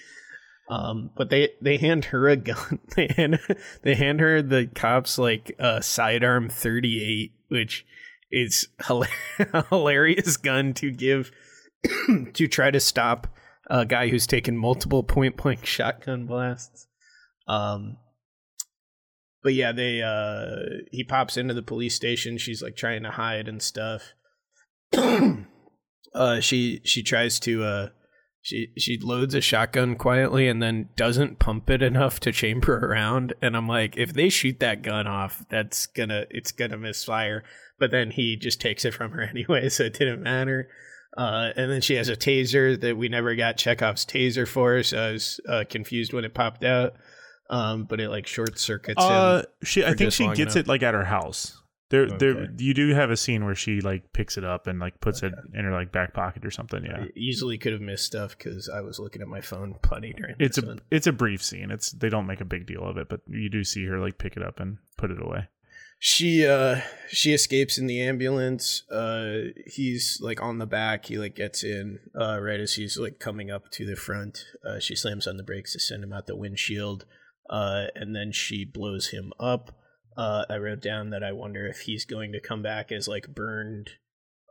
Um, but they they hand her a gun. They hand they hand her the cops like a sidearm 38, which is hilar- hilarious gun to give to try to stop a guy who's taken multiple point blank shotgun blasts. Um, but yeah, they uh he pops into the police station. She's like trying to hide and stuff. uh, she she tries to uh She she loads a shotgun quietly and then doesn't pump it enough to chamber around. And I'm like, if they shoot that gun off, that's gonna it's gonna misfire. But then he just takes it from her anyway, so it didn't matter. Uh, and then she has a taser that we never got Chekhov's taser for, so I was uh, confused when it popped out. Um, but it like short circuits Uh, him. she I think she gets enough. it like at her house. There, there. You do have a scene where she like picks it up and like puts it in her like back pocket or something. Yeah, easily could have missed stuff because I was looking at my phone plenty during it's a one. it's a brief scene. It's they don't make a big deal of it, but you do see her like pick it up and put it away. She uh she escapes in the ambulance. Uh he's like on the back. He like gets in uh right as he's like coming up to the front. Uh she slams on the brakes to send him out the windshield. Uh and then she blows him up. Uh I wrote down that I wonder if he's going to come back as like burned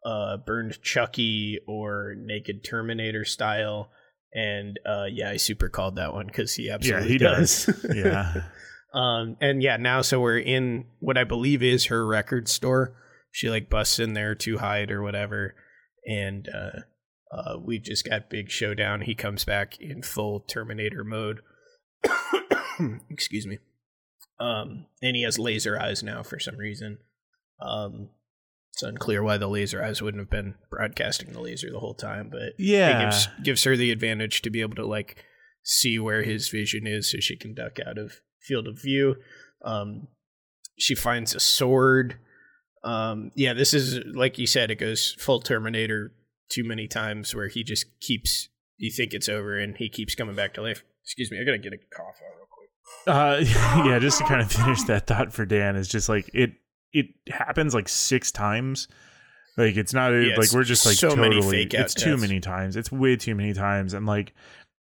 uh burned Chucky or naked Terminator style. And uh yeah, I super called that one because he absolutely he does. does. Yeah. Um, and yeah, now so we're in what I believe is her record store. She like busts in there to hide or whatever, and uh, uh, we just got big showdown. He comes back in full Terminator mode. Excuse me. Um, and he has laser eyes now for some reason. Um, it's unclear why the laser eyes wouldn't have been broadcasting the laser the whole time, but Yeah. it gives gives her the advantage to be able to like see where his vision is, so she can duck out of field of view. Um, she finds a sword. Um, yeah, this is like you said, it goes full Terminator too many times where he just keeps you think it's over and he keeps coming back to life. Excuse me, I gotta get a cough out real. Uh, yeah, just to kind of finish that thought for Dan is just like it. It happens like six times. Like it's not Yeah, like it's we're just like so totally. it's too many times. It's way too many times, and like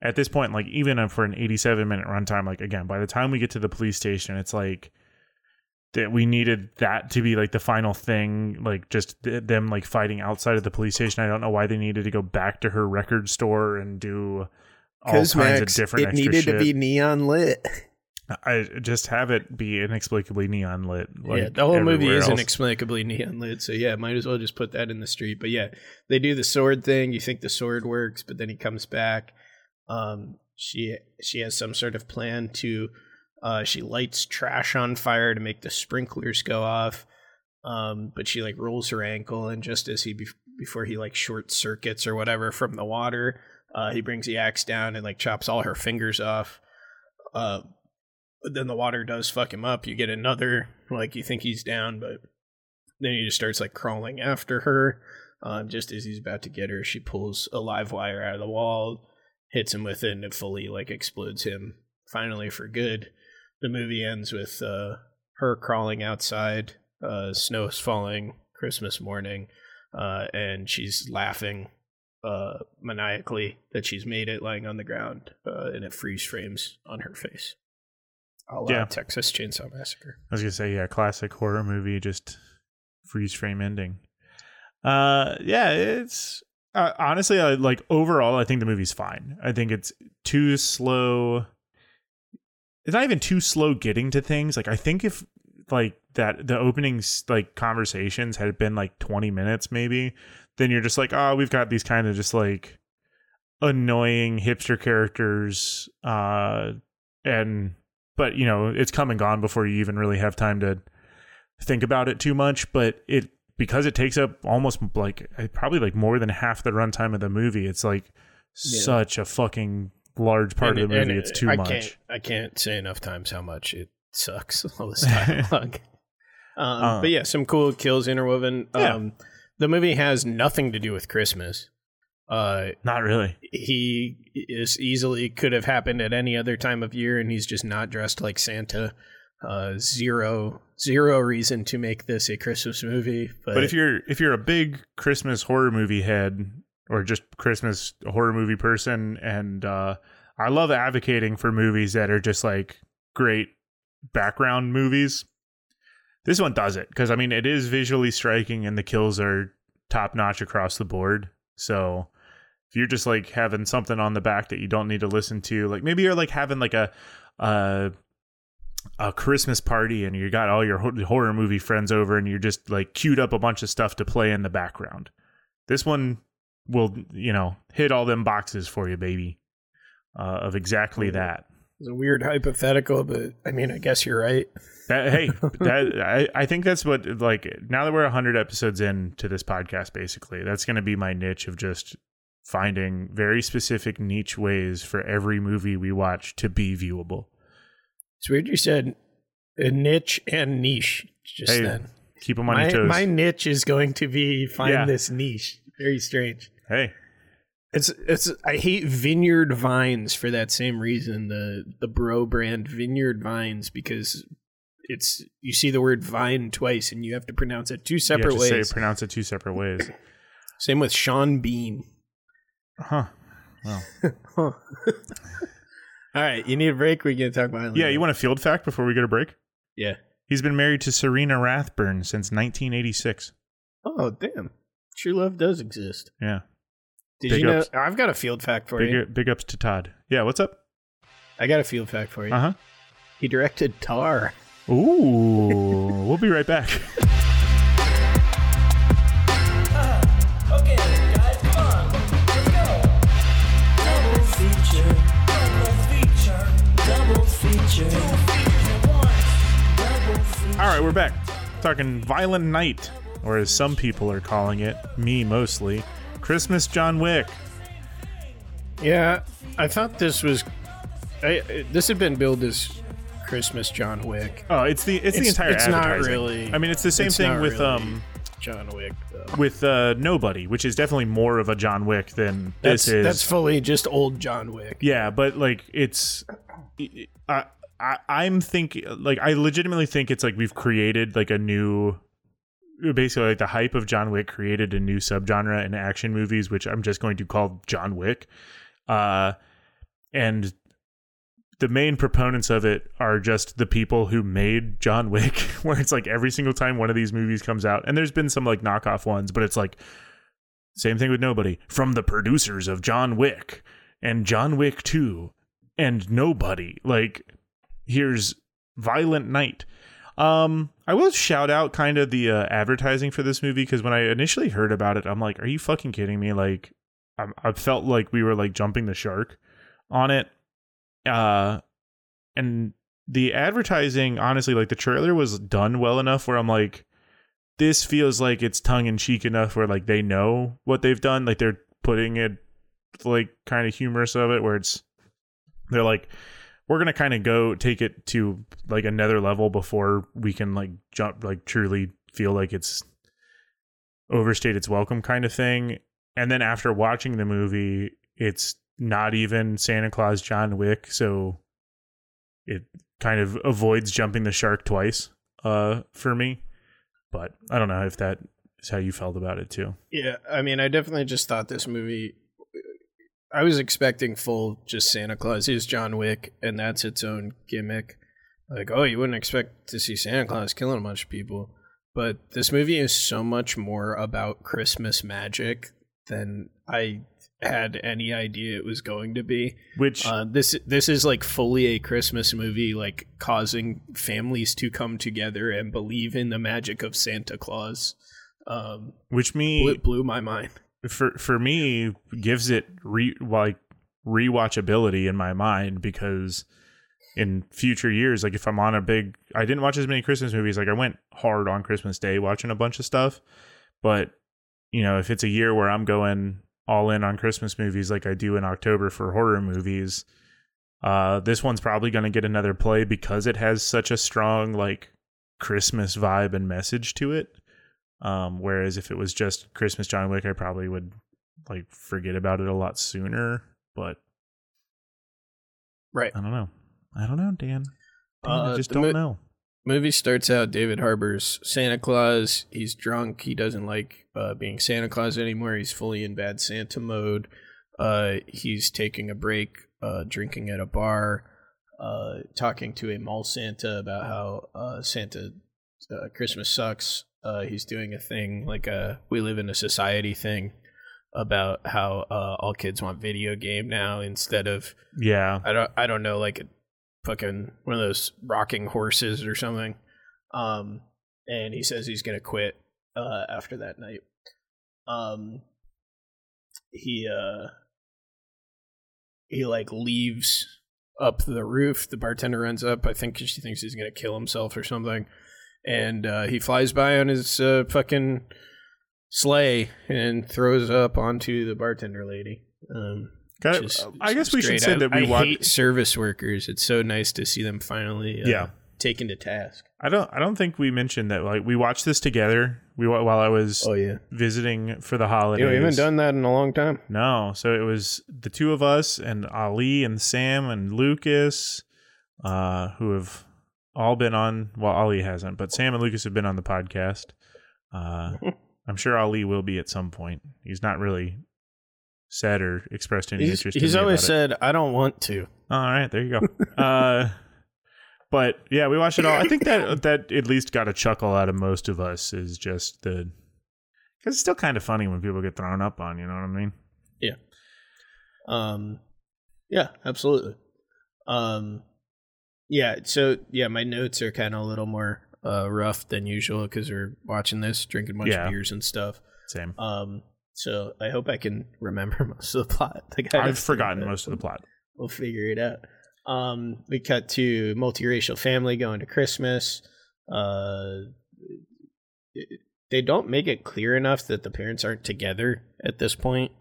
at this point, like even for an eighty-seven minute runtime, like again, by the time we get to the police station, it's like that we needed that to be like the final thing like just th- them like fighting outside of the police station i don't know why they needed to go back to her record store and do all kinds of different it needed shit. to be neon lit. I just have it be inexplicably neon lit. Like yeah, the whole movie is else. inexplicably neon lit. So yeah, might as well just put that in the street. But yeah, they do the sword thing. You think the sword works, but then he comes back. Um, she she has some sort of plan to. Uh, she lights trash on fire to make the sprinklers go off. Um, but she like rolls her ankle, and just as he bef before he like short circuits or whatever from the water, uh, he brings the axe down and like chops all her fingers off. Uh, but then the water does fuck him up. You get another like you think he's down, but then he just starts like crawling after her. Um, just as he's about to get her, she pulls a live wire out of the wall, hits him with it, and it fully like explodes him. Finally, for good. The movie ends with uh, her crawling outside. Uh, is falling. Christmas morning, uh, and she's laughing uh, maniacally that she's made it, lying on the ground, uh, and it freeze frames on her face. I'll Yeah. Texas Chainsaw Massacre. I was gonna say, yeah, classic horror movie, just freeze frame ending. Uh, yeah, it's uh, honestly, I like overall. I think the movie's fine. I think it's too slow. It's not even too slow getting to things. Like I think if like that the openings like conversations had been like 20 minutes maybe then you're just like oh we've got these kind of just like annoying hipster characters uh and but you know it's come and gone before you even really have time to think about it too much but it because it takes up almost like uh, probably like more than half the runtime of the movie it's like Yeah. such a fucking large part of the movie it's too I much Can't, I can't say enough times how much it sucks. All this dialogue. um, Uh. but yeah, some cool kills interwoven. Yeah. Um, the movie has nothing to do with Christmas. Uh, not really. He is easily could have happened at any other time of year, and he's just not dressed like Santa. Uh, zero, zero reason to make this a Christmas movie. But, But if you're if you're a big Christmas horror movie head or just Christmas horror movie person, and uh, I love advocating for movies that are just like great background movies. This one does it because I mean it is visually striking and the kills are top notch across the board. So if you're just like having something on the back that you don't need to listen to, like maybe you're like having like a uh a Christmas party and you got all your horror movie friends over and you're just like queued up a bunch of stuff to play in the background. This one will you know hit all them boxes for you, baby. Uh, of exactly that. It's a weird hypothetical, but I mean, I guess you're right. That, hey, that I, I think that's what like now that we're hundred episodes in to this podcast, basically, that's going to be my niche of just finding very specific niche ways for every movie we watch to be viewable. It's weird you said a niche and niche just Hey, then. keep 'em on my, your toes. My niche is going to be find Yeah. this niche. Very strange. Hey, It's it's I hate Vineyard Vines for that same reason. The the bro brand Vineyard Vines because it's you see the word vine twice and you have to pronounce it two you separate have to ways. Say, pronounce it two separate ways. Same with Sean Bean. Huh. Well. All right, you need a break. We can talk about Yeah, you want a field fact before we go to break? Yeah. He's been married to Serena Rathbun since 1986. Oh damn, true love does exist. Yeah. Did Big you know? ups. I've got a field fact for Big, you. big ups to Todd. Yeah, what's up? I got a field fact for you. Uh huh. He directed Tar. Ooh, we'll be right back. All right, we're back. Talking Violent Night, or as some people are calling it, me mostly, Christmas John Wick. Yeah, I thought this was. I, this had been billed as Christmas John Wick. Oh, it's the it's, the entire It's not really. I mean, it's the same it's thing with really um John Wick. Though. with uh Nobody, which is definitely more of a John Wick than That's this is. that's fully just old John Wick. Yeah, but like it's, I, I I'm thinking like I legitimately think it's like we've created like a new, basically like the hype of John Wick created a new subgenre in action movies, which I'm just going to call John Wick, uh, and the main proponents of it are just the people who made John Wick, where it's like every single time one of these movies comes out, and there's been some like knockoff ones, but it's like same thing with Nobody from the producers of John Wick and John Wick 2 and Nobody. Like here's Violent Night. Um I will shout out kind of the uh, advertising for this movie cuz when I initially heard about it I'm like are you fucking kidding me like I, I felt like we were like jumping the shark on it. Uh and the advertising honestly like the trailer was done well enough where I'm like this feels like it's tongue in cheek enough where like they know what they've done like they're putting it like kind of humorous of it where it's they're like we're gonna kind of go take it to like another level before we can like jump like truly feel like it's overstayed its welcome kind of thing and then after watching the movie it's not even santa claus john wick so it kind of avoids jumping the shark twice uh for me but i don't know if that is how you felt about it too Yeah, I mean, I definitely just thought this movie. I was expecting full just Santa Claus is John Wick, and that's its own gimmick. Like, oh, you wouldn't expect to see Santa Claus killing a bunch of people, but this movie is so much more about Christmas magic than I had any idea it was going to be. which Uh, this this is like fully a Christmas movie, like causing families to come together and believe in the magic of Santa Claus. Um, which me blew, blew my mind. For for me gives it re like rewatchability in my mind because in future years like if i'm on a big i didn't watch as many christmas movies. Like i went hard on christmas day watching a bunch of stuff. But you know if it's a year where i'm going all in on christmas movies like i do in october for horror movies uh this one's probably going to get another play because it has such a strong like christmas vibe and message to it um, whereas if it was just Christmas John Wick, I probably would like forget about it a lot sooner. But Right. I don't know. I don't know, Dan. Dan, I Uh, just don't mo- know. Movie starts out David Harbour's Santa Claus. He's drunk. He doesn't like uh, being Santa Claus anymore. He's fully in bad Santa mode. Uh, he's taking a break, uh, drinking at a bar, uh, talking to a mall Santa about how uh, Santa uh, Christmas sucks. Uh, he's doing a thing like a we live in a society thing about how uh, all kids want video game now instead of Yeah. I don't I don't know like a fucking one of those rocking horses or something. Um, and he says he's gonna quit uh, after that night. Um, he uh he like leaves up the roof. The bartender runs up. I think she thinks he's gonna kill himself or something, and uh, he flies by on his uh, fucking sleigh and throws up onto the bartender lady. Um, it. is- I guess we should say I- that we I watch- hate service workers. It's so nice to see them finally uh, Yeah. taken to task. I don't. I don't think we mentioned that. Like we watched this together. We while I was Oh yeah, visiting for the holidays. know, we haven't done that in a long time. No, so it was the two of us and Ali and Sam and Lucas, uh, who have all been on. Well, Ali hasn't, but Sam and Lucas have been on the podcast. Uh, I'm sure Ali will be at some point. He's not really said or expressed any He's, interest. he's in always about it. said, "I don't want to." All right, there you go. uh, but yeah, we watched it all. I think that that at least got a chuckle out of most of us. Is just the because it's still kind of funny when people get thrown up on. You know what I mean? Yeah. Um yeah, absolutely. Um yeah, so yeah, my notes are kind of a little more uh rough than usual cuz we're watching this, drinking a bunch Yeah. of beers and stuff. Same. Um so I hope I can remember most of the plot. Like, I've forgotten most of the plot. We'll figure it out. Um, we cut to multiracial family going to Christmas. Uh, they don't make it clear enough that the parents aren't together at this point.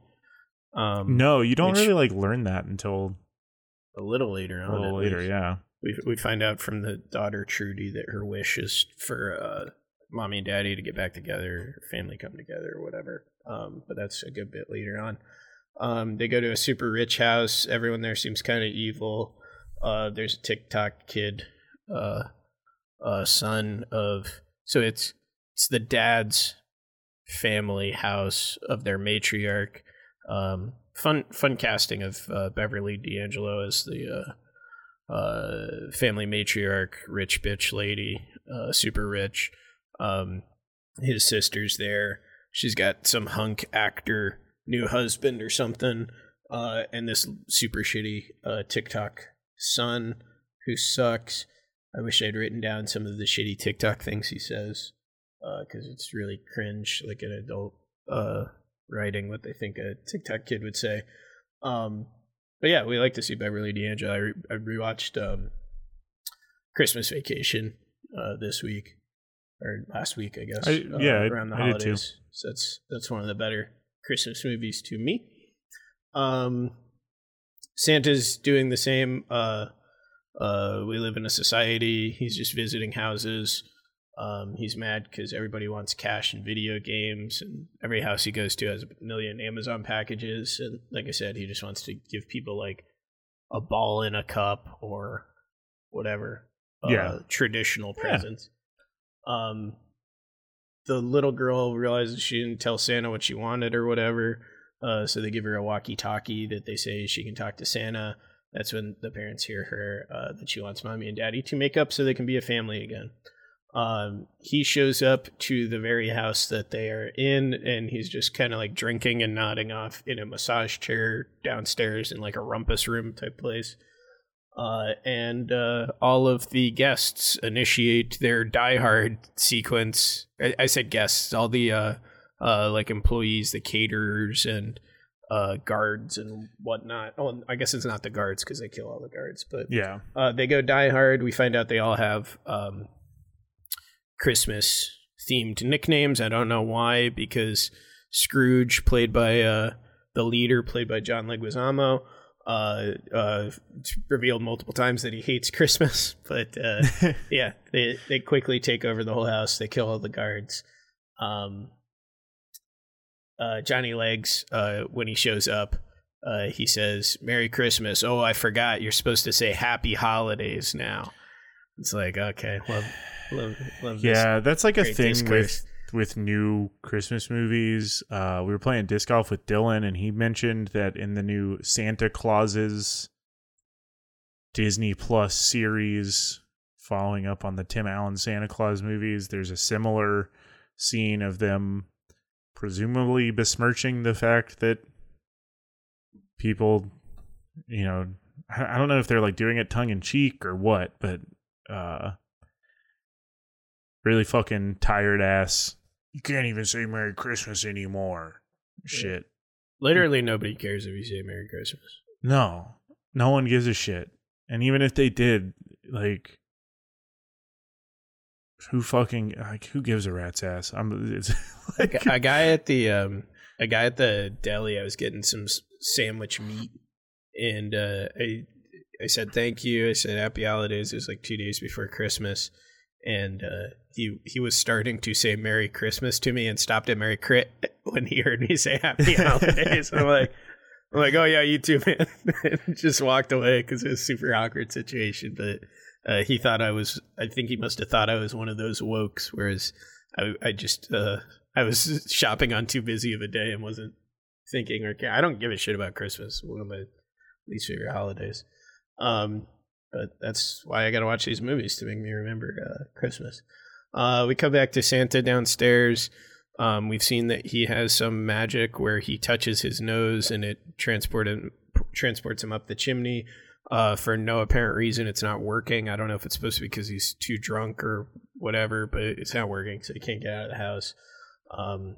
Um, No, you don't really like learn that until a little later a little at later. least. Yeah. We we find out from the daughter Trudy that her wish is for uh, mommy and daddy to get back together, her family come together, or whatever. Um, but that's a good bit later on. Um, they go to a super rich house. Everyone there seems kind of evil. Uh, there's a TikTok kid, uh, uh, son of so it's it's the dad's family house of their matriarch. Um, fun fun casting of uh, Beverly D'Angelo as the uh, uh, family matriarch, rich bitch lady, uh, super rich. Um, his sister's there. She's got some hunk actor new husband or something, uh, and this super shitty uh, TikTok son who sucks. I wish I'd written down some of the shitty TikTok things he says because it's really cringe, like an adult uh, writing what they think a TikTok kid would say. Um, but yeah, we like to see Beverly D'Angelo. I, re- I rewatched um, Christmas Vacation uh, this week or last week, I guess. I- uh, yeah, I- around the I did too. holidays. So that's that's one of the better Christmas movies to me. Um, Santa's doing the same. Uh, uh, we live in a society. He's just visiting houses. Um, he's mad because everybody wants cash and video games, and every house he goes to has a million Amazon packages. And like I said, he just wants to give people like a ball in a cup or whatever. uh, Yeah. traditional Yeah. presents. Um, the little girl realizes she didn't tell Santa what she wanted or whatever. Uh, so they give her a walkie-talkie that they say she can talk to Santa. That's when the parents hear her uh, that she wants mommy and daddy to make up so they can be a family again. Um, he shows up to the very house that they are in, and he's just kind of like drinking and nodding off in a massage chair downstairs in like a rumpus room type place. Uh, and uh, all of the guests initiate their Die Hard sequence. I, I said guests, all the uh, uh, like employees, the caterers, and uh, guards and whatnot. Oh, I guess it's not the guards because they kill all the guards, but Yeah. uh, they go Die Hard. We find out they all have um, Christmas themed nicknames. I don't know why, because Scrooge, played by uh, the leader, played by John Leguizamo, uh, uh, revealed multiple times that he hates Christmas. But uh, yeah, they they quickly take over the whole house. They kill all the guards. Um, uh, Johnny Legs, uh, when he shows up, uh, he says, "Merry Christmas." Oh, I forgot. You're supposed to say Happy Holidays now. It's like okay, love, love, love. this Yeah, that's like a thing with with new Christmas movies. Uh, we were playing disc golf with Dylan, and he mentioned that in the new Santa Clauses Disney Plus series, following up on the Tim Allen Santa Claus movies, there's a similar scene of them presumably besmirching the fact that people, you know, I I don't know if they're like doing it tongue in cheek or what, but uh really fucking tired ass. You can't even say Merry Christmas anymore. Shit. Literally nobody cares if you say Merry Christmas. No, no one gives a shit. And even if they did, like, who fucking like who gives a rat's ass? I'm it's like a guy at the um a guy at the deli I was getting some sandwich meat and uh I I said thank you. I said happy holidays. It was like 2 days before Christmas and uh he he was starting to say merry christmas to me and stopped at merry crit when he heard me say happy holidays. I'm like I'm like, oh yeah, you too, man. just walked away because it was a super awkward situation. But uh, he thought I was. I think he must have thought I was one of those wokes. Whereas I, I just, uh, I was shopping on too busy of a day and wasn't thinking or care. I don't give a shit about Christmas. One of my least favorite holidays. Um, but that's why I got to watch these movies to make me remember uh, Christmas. Uh, we come back to Santa downstairs. Um, we've seen that he has some magic where he touches his nose and it transport him, transports him up the chimney. Uh, for no apparent reason, it's not working. I don't know if it's supposed to be because he's too drunk or whatever, but it's not working, so he can't get out of the house. Um,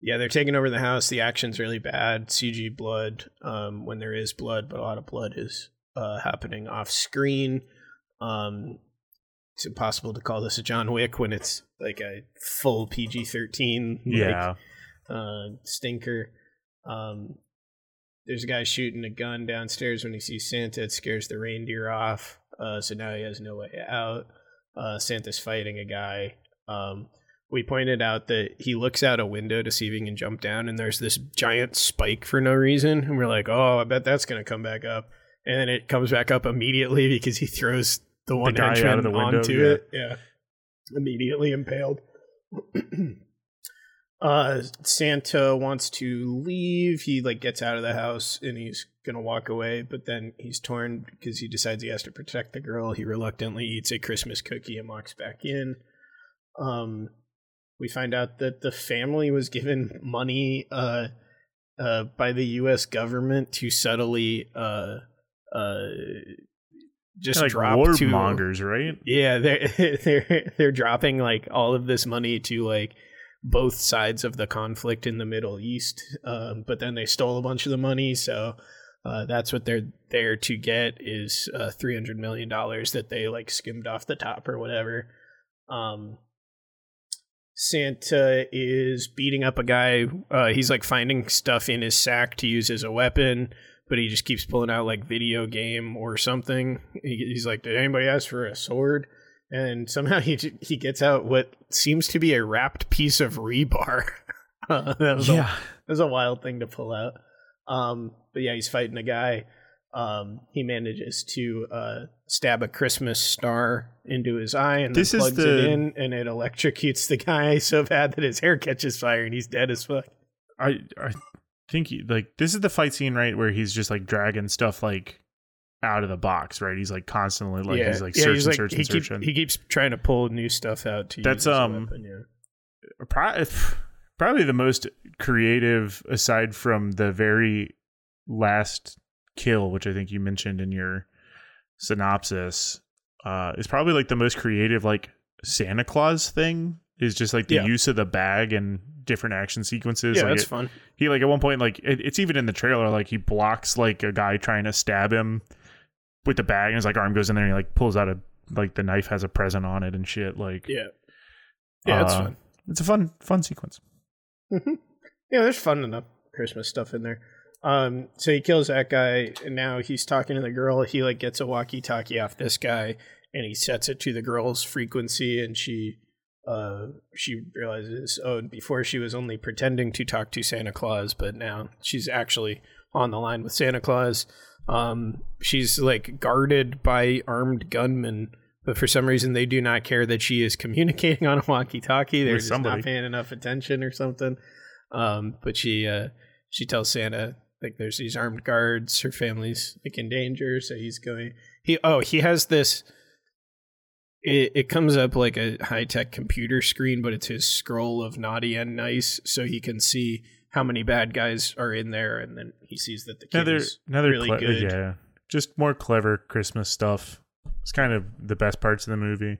yeah, they're taking over the house. The action's really bad. CG blood um, when there is blood, but a lot of blood is uh, happening off screen. Um, it's impossible to call this a John Wick when it's like a full PG thirteen Yeah. like, uh, stinker. Um, there's a guy shooting a gun downstairs when he sees Santa. It scares the reindeer off. Uh, so now he has no way out. Uh, Santa's fighting a guy. Um, we pointed out that he looks out a window to see if he can jump down, and there's this giant spike for no reason. And we're like, oh, I bet that's going to come back up. And then it comes back up immediately because he throws the one guy out of the window, onto yeah. it. Yeah. Immediately impaled. uh Santa wants to leave. He like gets out of the house and he's gonna walk away, but then he's torn because he decides he has to protect the girl. He reluctantly eats a Christmas cookie and walks back in. Um we find out that the family was given money uh uh by the US government to subtly uh uh just like drop to warmongers, right? yeah, they're they're they're dropping like all of this money to like both sides of the conflict in the Middle East, um, but then they stole a bunch of the money, so uh, that's what they're there to get is uh, three hundred million dollars that they like skimmed off the top or whatever. Um, Santa is beating up a guy. Uh, he's like finding stuff in his sack to use as a weapon, but he just keeps pulling out like video game or something. He, he's like, "Did anybody ask for a sword?" And somehow he he gets out what seems to be a wrapped piece of rebar. Uh, that was Yeah. a, that was a wild thing to pull out. Um, but yeah, he's fighting a guy. Um, he manages to uh, stab a Christmas star into his eye and This plugs it in, and it electrocutes the guy so bad that his hair catches fire and he's dead as fuck. I I think he, like this is the fight scene right where he's just like dragging stuff like out of the box, right? He's like constantly like he's like searching, he's searching, he, keep- searching. he keeps trying to pull new stuff out to That's, use um, weapon, yeah. Pro- probably the most creative aside from the very last kill which i think you mentioned in your synopsis uh is probably like the most creative like santa claus thing is just like the Yeah. use of the bag and different action sequences Yeah, like that's it- fun. he like at one point like it, it's even in the trailer like he blocks like a guy trying to stab him with the bag and his like arm goes in there and he like pulls out a like the knife has a present on it and shit like Yeah. Yeah, that's uh, fun. it's a fun fun sequence hmm Yeah, there's fun enough Christmas stuff in there. Um, so he kills that guy, and now he's talking to the girl. He like gets a walkie-talkie off this guy, and he sets it to the girl's frequency, and she, uh, she realizes, oh, before she was only pretending to talk to Santa Claus, but now she's actually on the line with Santa Claus. Um, she's like guarded by armed gunmen. But for some reason, they do not care that she is communicating on a walkie-talkie. They're just somebody. not paying enough attention or something. Um, but she uh, she tells Santa like there's these armed guards, her family's like in danger, so he's going. He oh he has this. It it comes up like a high tech computer screen, but it's his scroll of naughty and nice, so he can see how many bad guys are in there, and then he sees that the kid another is another really cle- good. yeah just more clever christmas stuff it's kind of the best parts of the movie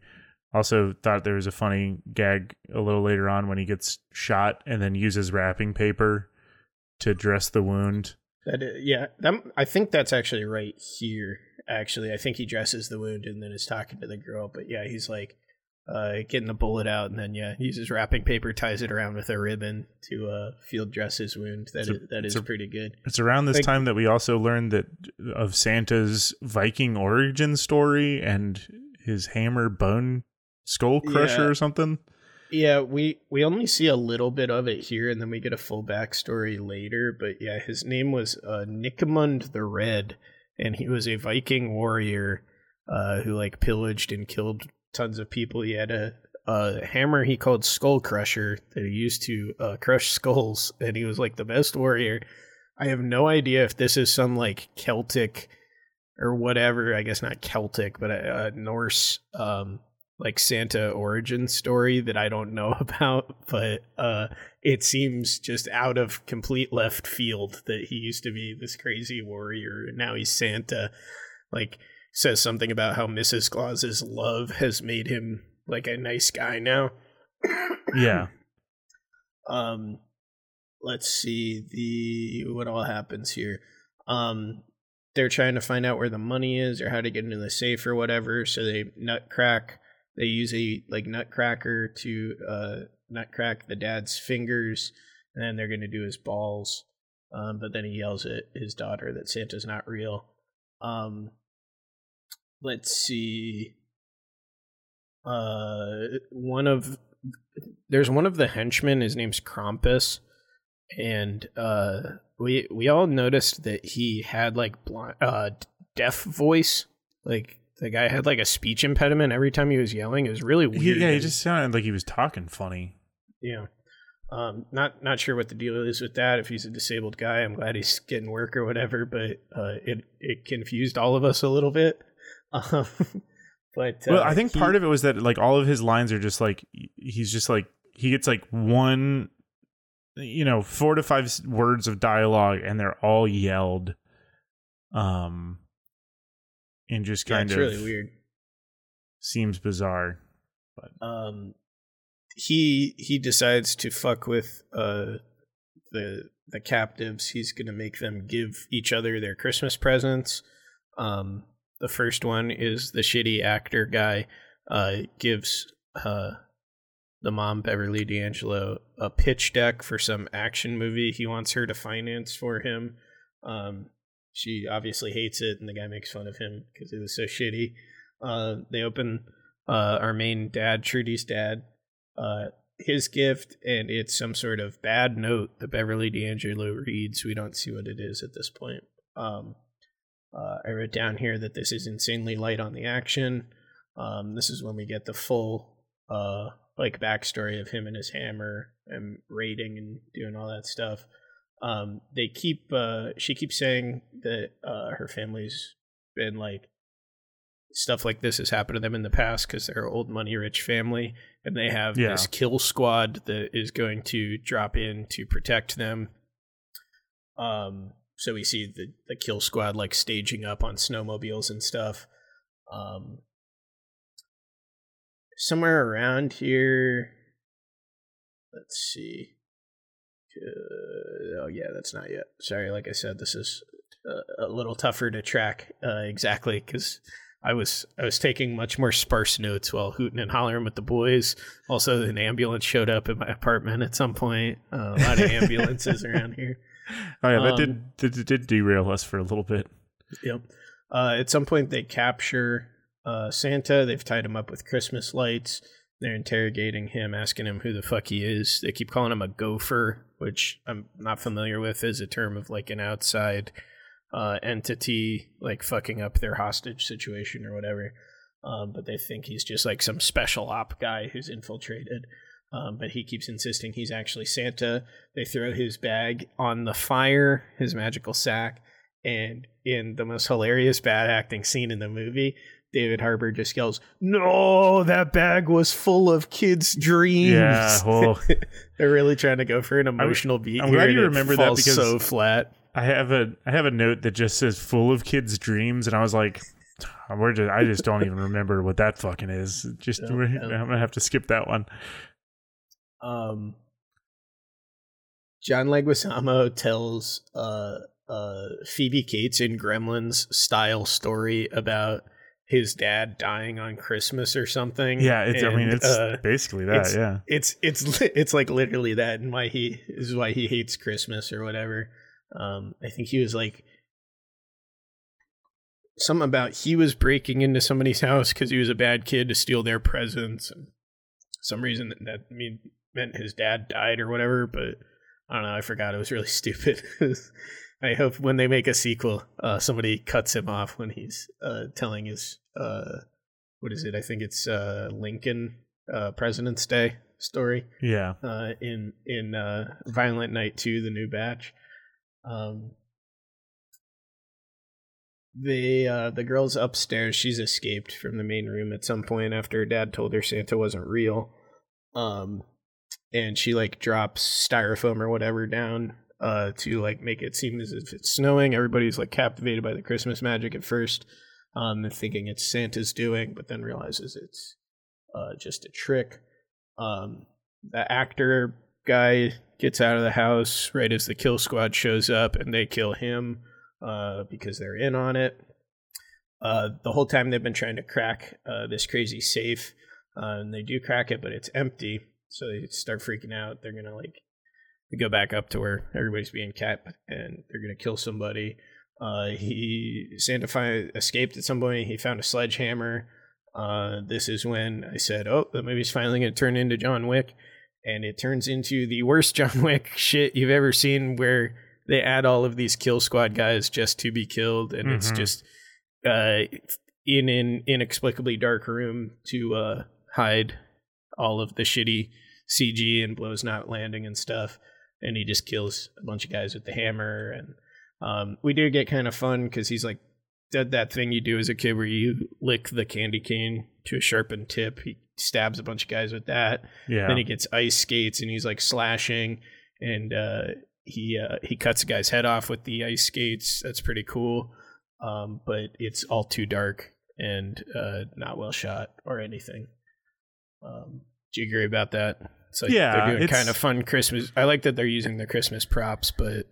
also thought there was a funny gag a little later on when he gets shot and then uses wrapping paper to dress the wound. That yeah, that, I think that's actually right here. Actually, I think he dresses the wound and then is talking to the girl. But yeah, he's like uh, getting the bullet out, and then yeah, he uses wrapping paper, ties it around with a ribbon to uh, field dress his wound. That a- is, that is a- pretty good. It's around this Like- time that we also learned that of Santa's Viking origin story and his hammer bone skull crusher Yeah. or something. Yeah, we we only see a little bit of it here, and then we get a full backstory later. But yeah, his name was uh, Nicomund the Red, and he was a Viking warrior uh, who like pillaged and killed tons of people. He had a, a hammer he called Skull Crusher that he used to uh, crush skulls, and he was like the best warrior. I have no idea if this is some like Celtic or whatever. I guess not Celtic, but a, a Norse um, like Santa origin story that I don't know about, but uh, it seems just out of complete left field that he used to be this crazy warrior and now he's Santa. Like says something about how Mrs. Claus's love has made him like a nice guy now. Yeah. Um, let's see the what all happens here. Um, they're trying to find out where the money is or how to get into the safe or whatever. So they nut crack. They use a like nutcracker to uh nut crack the dad's fingers, and then they're gonna do his balls. Um, but then he yells at his daughter that Santa's not real. Um, let's see. Uh, one of there's one of the henchmen. His name's Krampus, and uh, we we all noticed that he had like blind, uh, deaf voice. Like the guy had like a speech impediment every time he was yelling. It was really weird. He, yeah, he just sounded like he was talking funny. yeah. Um, not not sure what the deal is with that. If he's a disabled guy, I'm glad he's getting work or whatever. But uh, it it confused all of us a little bit. Um, but well, uh, I think he- part of it was that like all of his lines are just like he's just like he gets like one, you know, four to five words of dialogue, and they're all yelled, um, and just yeah, kind it's of really weird. seems bizarre. But um he he decides to fuck with uh the the captives he's gonna make them give each other their christmas presents um the first one is the shitty actor guy uh gives uh the mom beverly d'angelo a pitch deck for some action movie he wants her to finance for him um she obviously hates it and the guy makes fun of him because it was so shitty uh they open uh, our main dad, Trudy's dad, uh, his gift, and it's some sort of bad note that Beverly D'Angelo reads. We don't see what it is at this point. Um, uh, I wrote down here that this is insanely light on the action. Um, this is when we get the full uh, like backstory of him and his hammer and raiding and doing all that stuff. Um, they keep uh, she keeps saying that uh, her family's been like stuff like this has happened to them in the past because they're an old money rich family and they have Yeah. this kill squad that is going to drop in to protect them. Um so we see the the kill squad like staging up on snowmobiles and stuff. Um somewhere around here let's see uh, oh yeah that's not yet sorry like i said this is uh, a little tougher to track uh, exactly because I was I was taking much more sparse notes while hooting and hollering with the boys. Also, an ambulance showed up at my apartment at some point. Uh, a lot of ambulances around here. Oh yeah, that Um, did, did did derail us for a little bit. Yep. Uh, at some point, they capture uh, Santa. They've tied him up with Christmas lights. They're interrogating him, asking him who the fuck he is. They keep calling him a gopher, which I'm not familiar with is a term of like an outside uh, entity, like fucking up their hostage situation or whatever. Um, but they think he's just like some special op guy who's infiltrated. Um, but he keeps insisting he's actually Santa. They throw his bag on the fire, his magical sack, and in the most hilarious bad acting scene in the movie, David Harbour just yells, "No, that bag was full of kids' dreams." Yeah, well- they're really trying to go for an emotional beat. I'm glad you remember that because so flat. I have a I have a note that just says "full of kids' dreams," and I was like, "We're just, I just don't even remember what that fucking is." Just Yeah, I'm gonna have to skip that one. Um, John Leguizamo tells uh uh Phoebe Cates in Gremlins style story about his dad dying on Christmas or something. Yeah, it's. I mean, it's uh, basically that. it's, yeah. it's it's it's like literally that, and why he is why he hates Christmas or whatever. Um, I think he was like something about he was breaking into somebody's house because he was a bad kid to steal their presents, and some reason that, that mean meant his dad died or whatever. But I don't know. I forgot. It was really stupid. I hope when they make a sequel, uh, somebody cuts him off when he's uh, telling his uh, what is it? I think it's uh, Lincoln uh, President's Day story Yeah. uh, in in uh, Violent Night Two, the new batch. Um, the uh, the girl's upstairs. She's escaped from the main room at some point after her dad told her Santa wasn't real. Um, and she like drops styrofoam or whatever down uh to like make it seem as if it's snowing. Everybody's like captivated by the Christmas magic at first, um, thinking it's Santa's doing, but then realizes it's uh just a trick. Um, the actor guy gets out of the house right as the kill squad shows up, and they kill him uh, because they're in on it. Uh, the whole time they've been trying to crack uh, this crazy safe, uh, and they do crack it, but it's empty. So they start freaking out. They're gonna like they go back up to where everybody's being kept, and they're gonna kill somebody. Uh, he Santa fi- escaped at some point. He found a sledgehammer. Uh, this is when I said, "Oh, the movie's finally going to turn into John Wick," and it turns into the worst John Wick shit you've ever seen, where they add all of these kill squad guys just to be killed, and it's Mhm. just uh, in an inexplicably dark room to uh, hide all of the shitty CG and blows not landing and stuff, and he just kills a bunch of guys with the hammer, and um, we do get kind of fun because he's like did that thing you do as a kid where you lick the candy cane to a sharpened tip. He stabs a bunch of guys with that. Yeah. Then he gets ice skates and he's like slashing and uh, he uh, he cuts a guy's head off with the ice skates. That's pretty cool. Um, but it's all too dark and uh, not well shot or anything. Um, do you agree about that? It's like Yeah, they're doing kind of fun Christmas. I like that they're using the Christmas props, but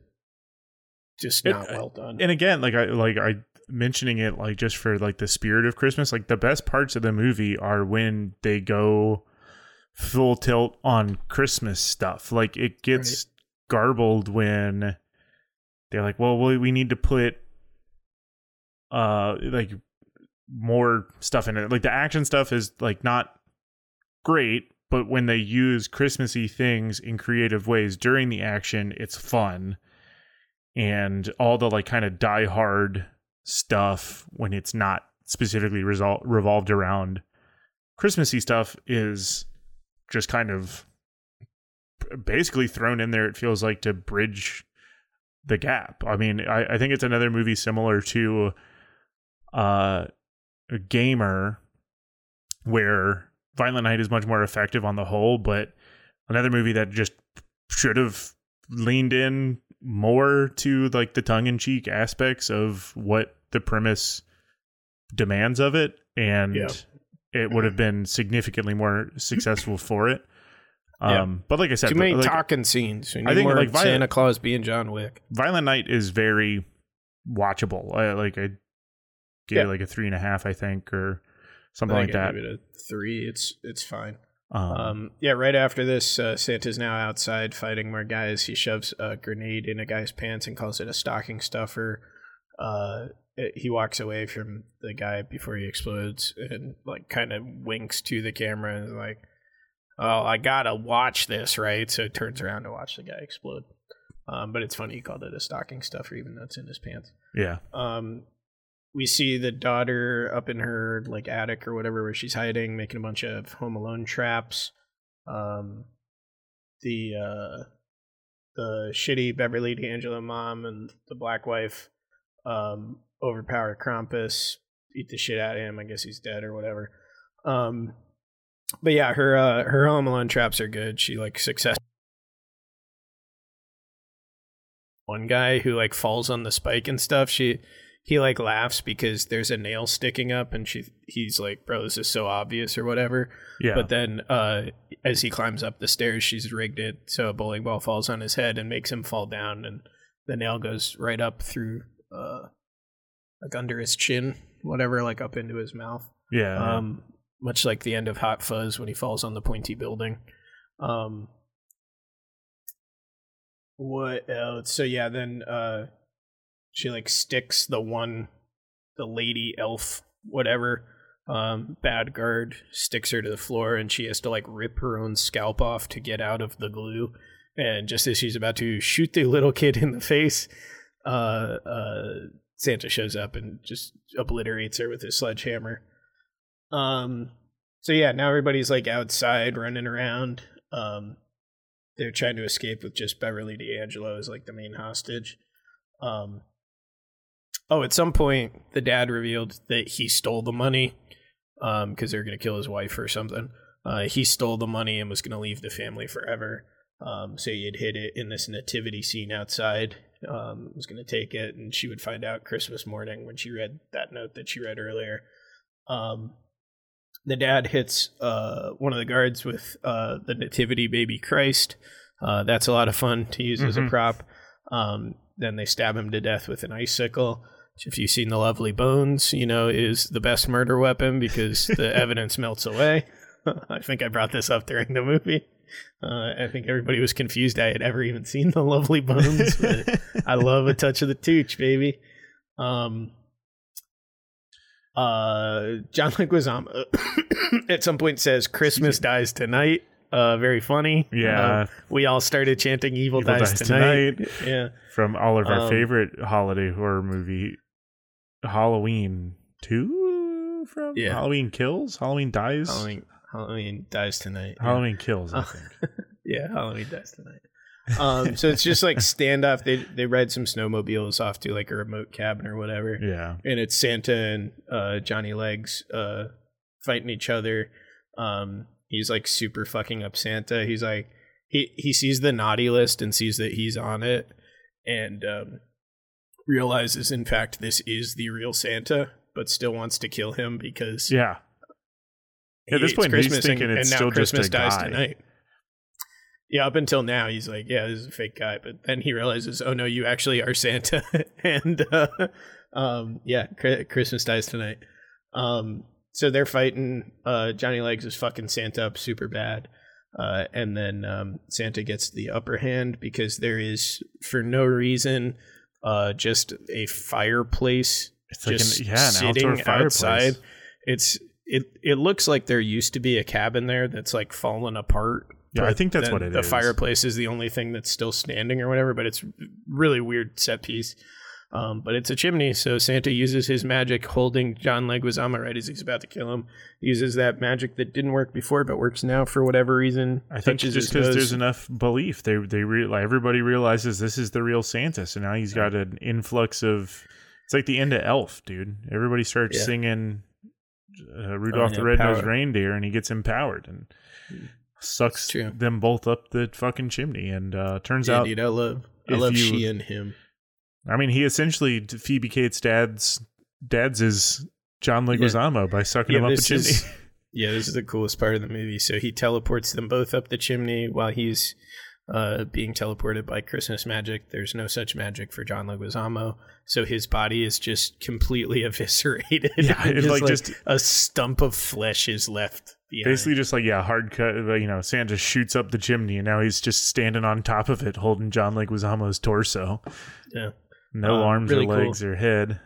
just It- not well done. and again like i like i mentioning it like just for like the spirit of christmas like the best parts of the movie are when they go full tilt on christmas stuff like it gets garbled when they're like well we we need to put uh like more stuff in it like the action stuff is like not great but when they use christmassy things in creative ways during the action it's fun and all the like kind of die hard stuff when it's not specifically resol- revolved around Christmassy stuff is just kind of basically thrown in there. It feels like to bridge the gap. I mean, I, I think it's another movie similar to uh, a gamer where Violent Night is much more effective on the whole, but another movie that just should have leaned in more to like the tongue in cheek aspects of what the premise demands of it and Yeah. it would have been significantly more successful for it. Yeah. Um but like I said Too many like, talking scenes. I think, more like, Santa Violet- Claus being John Wick. Violent Night is very watchable. I like I gave Yeah. it like a three and a half, I think, or something like that. give it a three. It's it's fine. Um, Um, yeah, right after this, uh, Santa's now outside fighting more guys. He shoves a grenade in a guy's pants and calls it a stocking stuffer. Uh, it- he walks away from the guy before he explodes and like kind of winks to the camera and is like, "Oh, I gotta watch this, right?" So turns around to watch the guy explode. Um, but it's funny he called it a stocking stuffer, even though it's in his pants. yeah. Um, we see the daughter up in her like attic or whatever where she's hiding, making a bunch of Home Alone traps. Um, the uh, the shitty Beverly D'Angelo mom and the black wife um, overpower Krampus, eat the shit out of him. I guess he's dead or whatever. Um, but yeah, her uh, her Home Alone traps are good. She like success. One guy who like falls on the spike and stuff. She he like laughs because there's a nail sticking up and she he's like bro this is so obvious or whatever Yeah. but then uh as he climbs up the stairs she's rigged it so a bowling ball falls on his head and makes him fall down and the nail goes right up through uh like under his chin whatever like up into his mouth Yeah. um much like the end of hot fuzz when he falls on the pointy building um what else so yeah then uh she like sticks the one the lady elf whatever um bad guard sticks her to the floor and she has to like rip her own scalp off to get out of the glue. And just as she's about to shoot the little kid in the face uh uh santa shows up and just obliterates her with his sledgehammer. Um so yeah now everybody's like outside running around. Um they're trying to escape with just beverly d'angelo as like the main hostage. Um Oh, at some point, the dad revealed that he stole the money um, because they're going to kill his wife or something. Uh, he stole the money and was going to leave the family forever. Um, so he had hid it in this nativity scene outside. Um, was going to take it, and she would find out Christmas morning when she read that note that she read earlier. Um, the dad hits uh, one of the guards with uh, the nativity baby Christ. Uh, that's a lot of fun to use as a Mhm. prop. Um, then they stab him to death with an icicle. If you've seen the Lovely Bones, you know is the best murder weapon because the evidence melts away. I think I brought this up during the movie. Uh, I think everybody was confused I had ever even seen the Lovely Bones, but I love a touch of the tooch, baby. Um, uh, John Leguizamo at some point says Christmas dies tonight. Uh, very funny. Yeah. Uh, we all started chanting "Evil, Evil dies, Dies tonight. Tonight. Yeah, From all of our Um, favorite holiday horror movie, Halloween 2 from Yeah. Halloween Kills? Halloween Dies? Halloween, Halloween dies tonight. Yeah. Halloween Kills, I think. yeah, Halloween dies tonight. Um, so it's just like standoff. They they ride some snowmobiles off to like a remote cabin or whatever. Yeah. and it's Santa and uh, Johnny Legs uh, fighting each other. Um, he's like super fucking up Santa. He's like he he sees the naughty list and sees that he's on it, and um, realizes in fact this is the real Santa, but still wants to kill him because Yeah. At this point, he's Christmas thinking and, it's and still Christmas just a dies guy. tonight. Yeah, up until now, he's like, "Yeah, this is a fake guy," but then he realizes, "Oh no, you actually are Santa." and uh, um, yeah, Christmas dies tonight. Um, so they're fighting. Uh, Johnny Legs is fucking Santa up super bad, uh, and then um, Santa gets the upper hand because there is, for no reason, uh, just a fireplace. It's like an- just yeah, an sitting outdoor fireplace. outside. It's it. It looks like there used to be a cabin there that's like fallen apart. Yeah, I think that's what it the is. fireplace is the only thing that's still standing or whatever, but it's really weird set piece. Um, but it's a chimney, so Santa uses his magic holding John Leguizamo right as he's about to kill him. Uses that magic that didn't work before but works now for whatever reason. I think Touches just because there's enough belief, they they re- like everybody realizes this is the real Santa. So now he's got an influx of. It's like the end of Elf, dude. Everybody starts Yeah. singing uh, Rudolph yeah, the Red-Nosed. Reindeer, and he gets empowered and sucks them both up the fucking chimney. And uh, turns Yeah, out, dude, I love I love you- she and him. I mean, he essentially Phoebe Cates' dad's dad's is John Leguizamo by sucking him up a chimney. is- yeah, this is the coolest part of the movie. So he teleports them both up the chimney while he's uh, being teleported by Christmas magic. There's no such magic for John Leguizamo, so his body is just completely eviscerated. Yeah, it's like just- a stump of flesh is left. Behind. Basically, just like yeah, hard cut. You know, Santa shoots up the chimney, and now he's just standing on top of it, holding John Leguizamo's torso. yeah. No Um, arms really or legs cool. or head.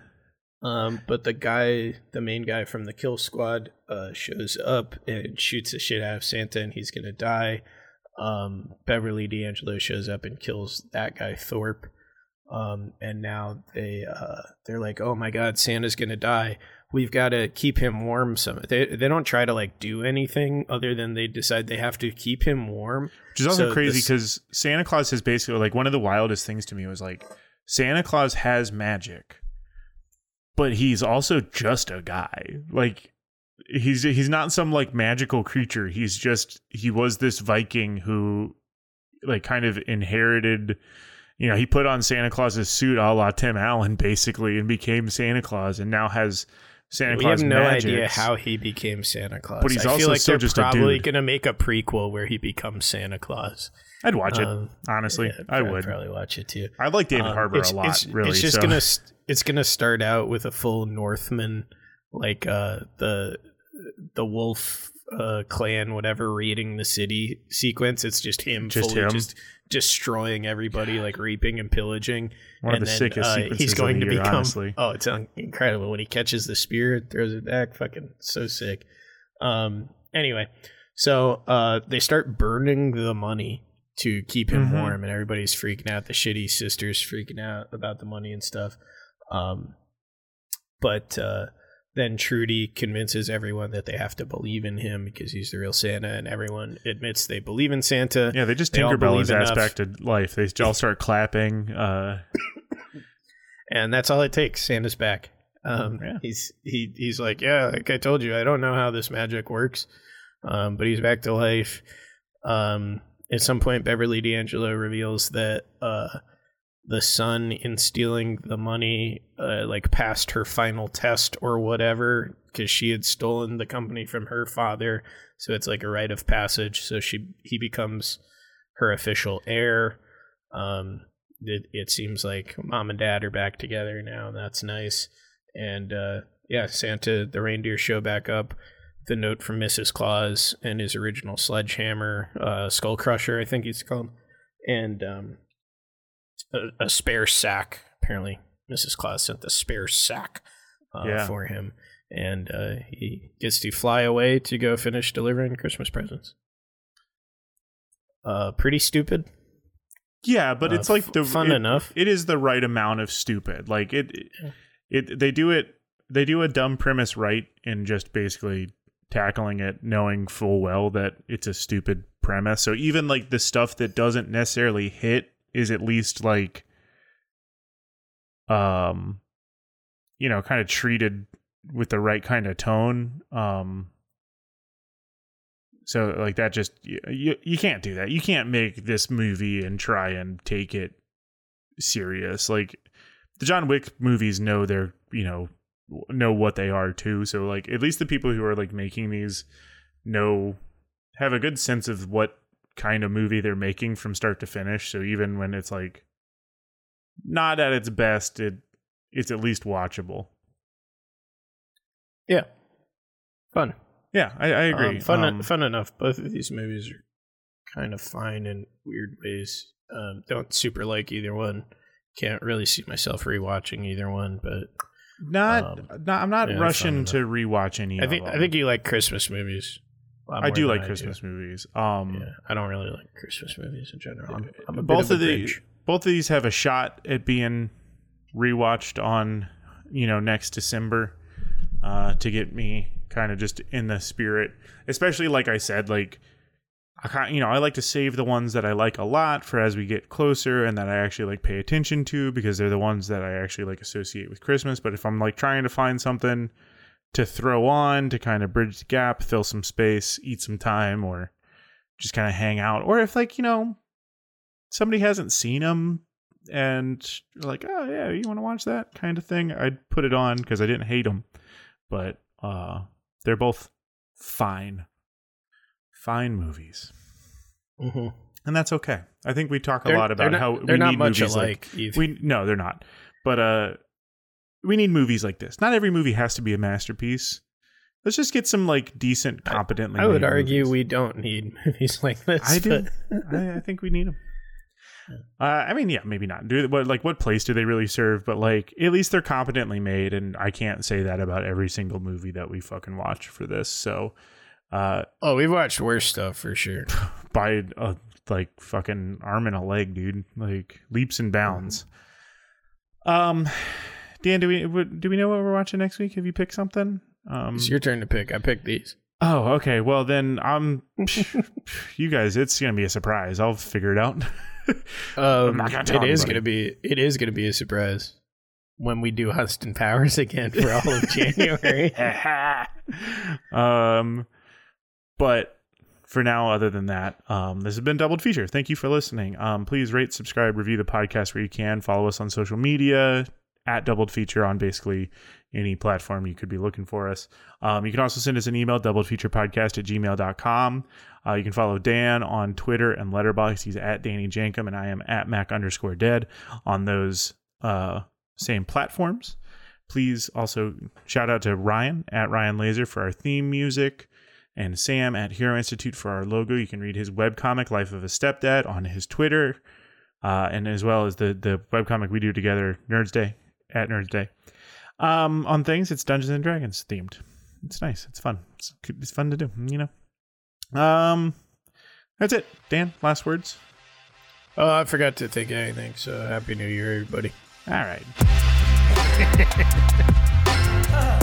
Um, but the guy, the main guy from the kill squad, uh, shows up and shoots the shit out of Santa, and he's gonna die. Um, Beverly D'Angelo shows up and kills that guy Thorpe. Um, and now they uh, they're like, oh my god, Santa's gonna die. We've got to keep him warm. Some they they don't try to like do anything other than they decide they have to keep him warm. Which is also So crazy this- because Santa Claus has basically like one of the wildest things to me was like Santa Claus has magic, but he's also just a guy. Like he's he's not some like magical creature. He's just he was this Viking who like kind of inherited you know, he put on Santa Claus's suit a la Tim Allen basically and became Santa Claus and now has Santa we Claus have no magics. idea how he became Santa Claus. But he's I also feel like they're probably dude. gonna make a prequel where he becomes Santa Claus. I'd watch it. Um, honestly, yeah, I I'd probably watch it too. I like David Um, Harbour it's- a lot. It's, really, it's just so- gonna st- it's gonna start out with a full Northman, like uh, the the Wolf uh, clan, whatever, raiding the city sequence. It's just him, Just fully him. just destroying everybody, like raping and pillaging. One of the then, sickest uh, sequences he's of going the to year, become. honestly. Oh, it's incredible when he catches the spear, throws it back. Fucking so sick. Um. Anyway, so uh, they start burning the money to keep him Mhm. warm, and everybody's freaking out. The shitty sisters freaking out about the money and stuff. Um, but uh, then Trudy convinces everyone that they have to believe in him because he's the real Santa, and everyone admits they believe in Santa. Yeah, they just all Tinkerbell his believe ass back to life. They all start clapping. Uh, and that's all it takes. Santa's back. Um, he's he he's like, yeah, like I told you, I don't know how this magic works, um, but he's back to life. Um, at some point, Beverly D'Angelo reveals that uh, the son, in stealing the money, uh, like passed her final test or whatever, because she had stolen the company from her father. So it's like a rite of passage. So she he becomes her official heir. Um, it, it seems like mom and dad are back together now, that's nice. And uh, yeah, Santa the reindeer show back up. The note from Mrs. Claus and his original sledgehammer, uh, Skull Crusher, I think he's called, and um, a, a spare sack. Apparently, Mrs. Claus sent the spare sack uh, Yeah. for him, and uh, he gets to fly away to go finish delivering Christmas presents. Uh, pretty stupid. yeah, but Uh, it's like the fun it- enough. It is the right amount of stupid. Like it, it, they do it. They do a dumb premise right in just basically tackling it, knowing full well that it's a stupid premise. So even like the stuff that doesn't necessarily hit is at least like, um, you know, kind of treated with the right kind of tone. Um, so like that just you, you can't do that. You can't make this movie and try and take it serious. Like the John Wick movies know they're, you know, know what they are too. So like at least the people who are like making these know have a good sense of what kind of movie they're making from start to finish. So even when it's like not at its best, it it's at least watchable. Yeah, fun. Yeah, I, I agree. Um, fun, Um, fun enough. Both of these movies are kind of fine in weird ways. Um, don't super like either one. Can't really see myself rewatching either one, but not, um, not I'm not yeah, rushing to rewatch any I of think them. I think you like Christmas movies. I do like Christmas movies. Um Yeah, I don't really like Christmas movies in general. I'm, I'm a both bit of of a the Grinch. both of these have a shot at being rewatched on you know next December uh, to get me kind of just in the spirit. Especially like I said, like I kind you know I like to save the ones that I like a lot for as we get closer and that I actually like pay attention to because they're the ones that I actually like associate with Christmas. But if I'm like trying to find something to throw on to kind of bridge the gap, fill some space, eat some time, or just kind of hang out, or if like you know somebody hasn't seen them and like, oh yeah, you want to watch that? kind of thing, I'd put it on because I didn't hate them, but uh, they're both fine, fine movies, Mhm. and that's okay. I think we talk a They're- lot they're about not- how they're we not need much movies alike like either. we no, they're not, but uh, we need movies like this. Not every movie has to be a masterpiece. Let's just get some like decent, competently. I would made argue movies. we don't need movies like this. I do. I, I think we need them. Uh, I mean, yeah, maybe not. Do what like what place do they really serve? But like, at least they're competently made, and I can't say that about every single movie that we fucking watch for this. So, uh, oh, we've watched worse stuff for sure. by a like fucking arm and a leg, dude, like leaps and bounds. Um, Dan, do we do we know what we're watching next week? Have you picked something? Um, It's your turn to pick. I picked these. Oh, okay. Well, then I'm. you guys, it's gonna be a surprise. I'll figure it out. Um, not gonna tell it is gonna be. It is gonna be a surprise when we do Austin Powers again for all of January. um, but for now, other than that, um, this has been Doubled Feature. Thank you for listening. Um, please rate, subscribe, review the podcast where you can. Follow us on social media at Doubled Feature on basically any platform you could be looking for us. Um, you can also send us an email, doubledfeaturepodcast at gmail.com. Uh, you can follow Dan on Twitter and Letterboxd. He's at Danny Jankum, and I am at Mac underscore dead on those uh, same platforms. Please also shout out to Ryan at Ryan Laser for our theme music and Sam at Hero Institute for our logo. You can read his webcomic, Life of a Stepdad, on his Twitter, uh, and as well as the, the webcomic we do together, Nerds Day, at Nerds Day. Um, on things, it's Dungeons and Dragons themed. It's nice. It's fun. It's, it's fun to do, you know? Um, that's it. Dan, last words? Oh, I forgot to think of anything. So happy New Year, everybody. All right.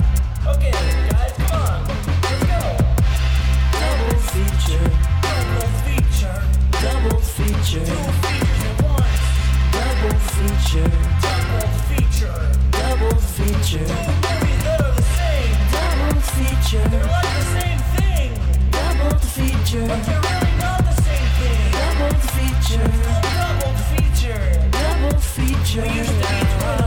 Okay. feature. Double feature. Double feature. Double feature. Double feature. Double feature. Double feature. Double feature. Double feature. Double feature. Double really not the same thing. Double feature. Double feature. Double feature. We used to each one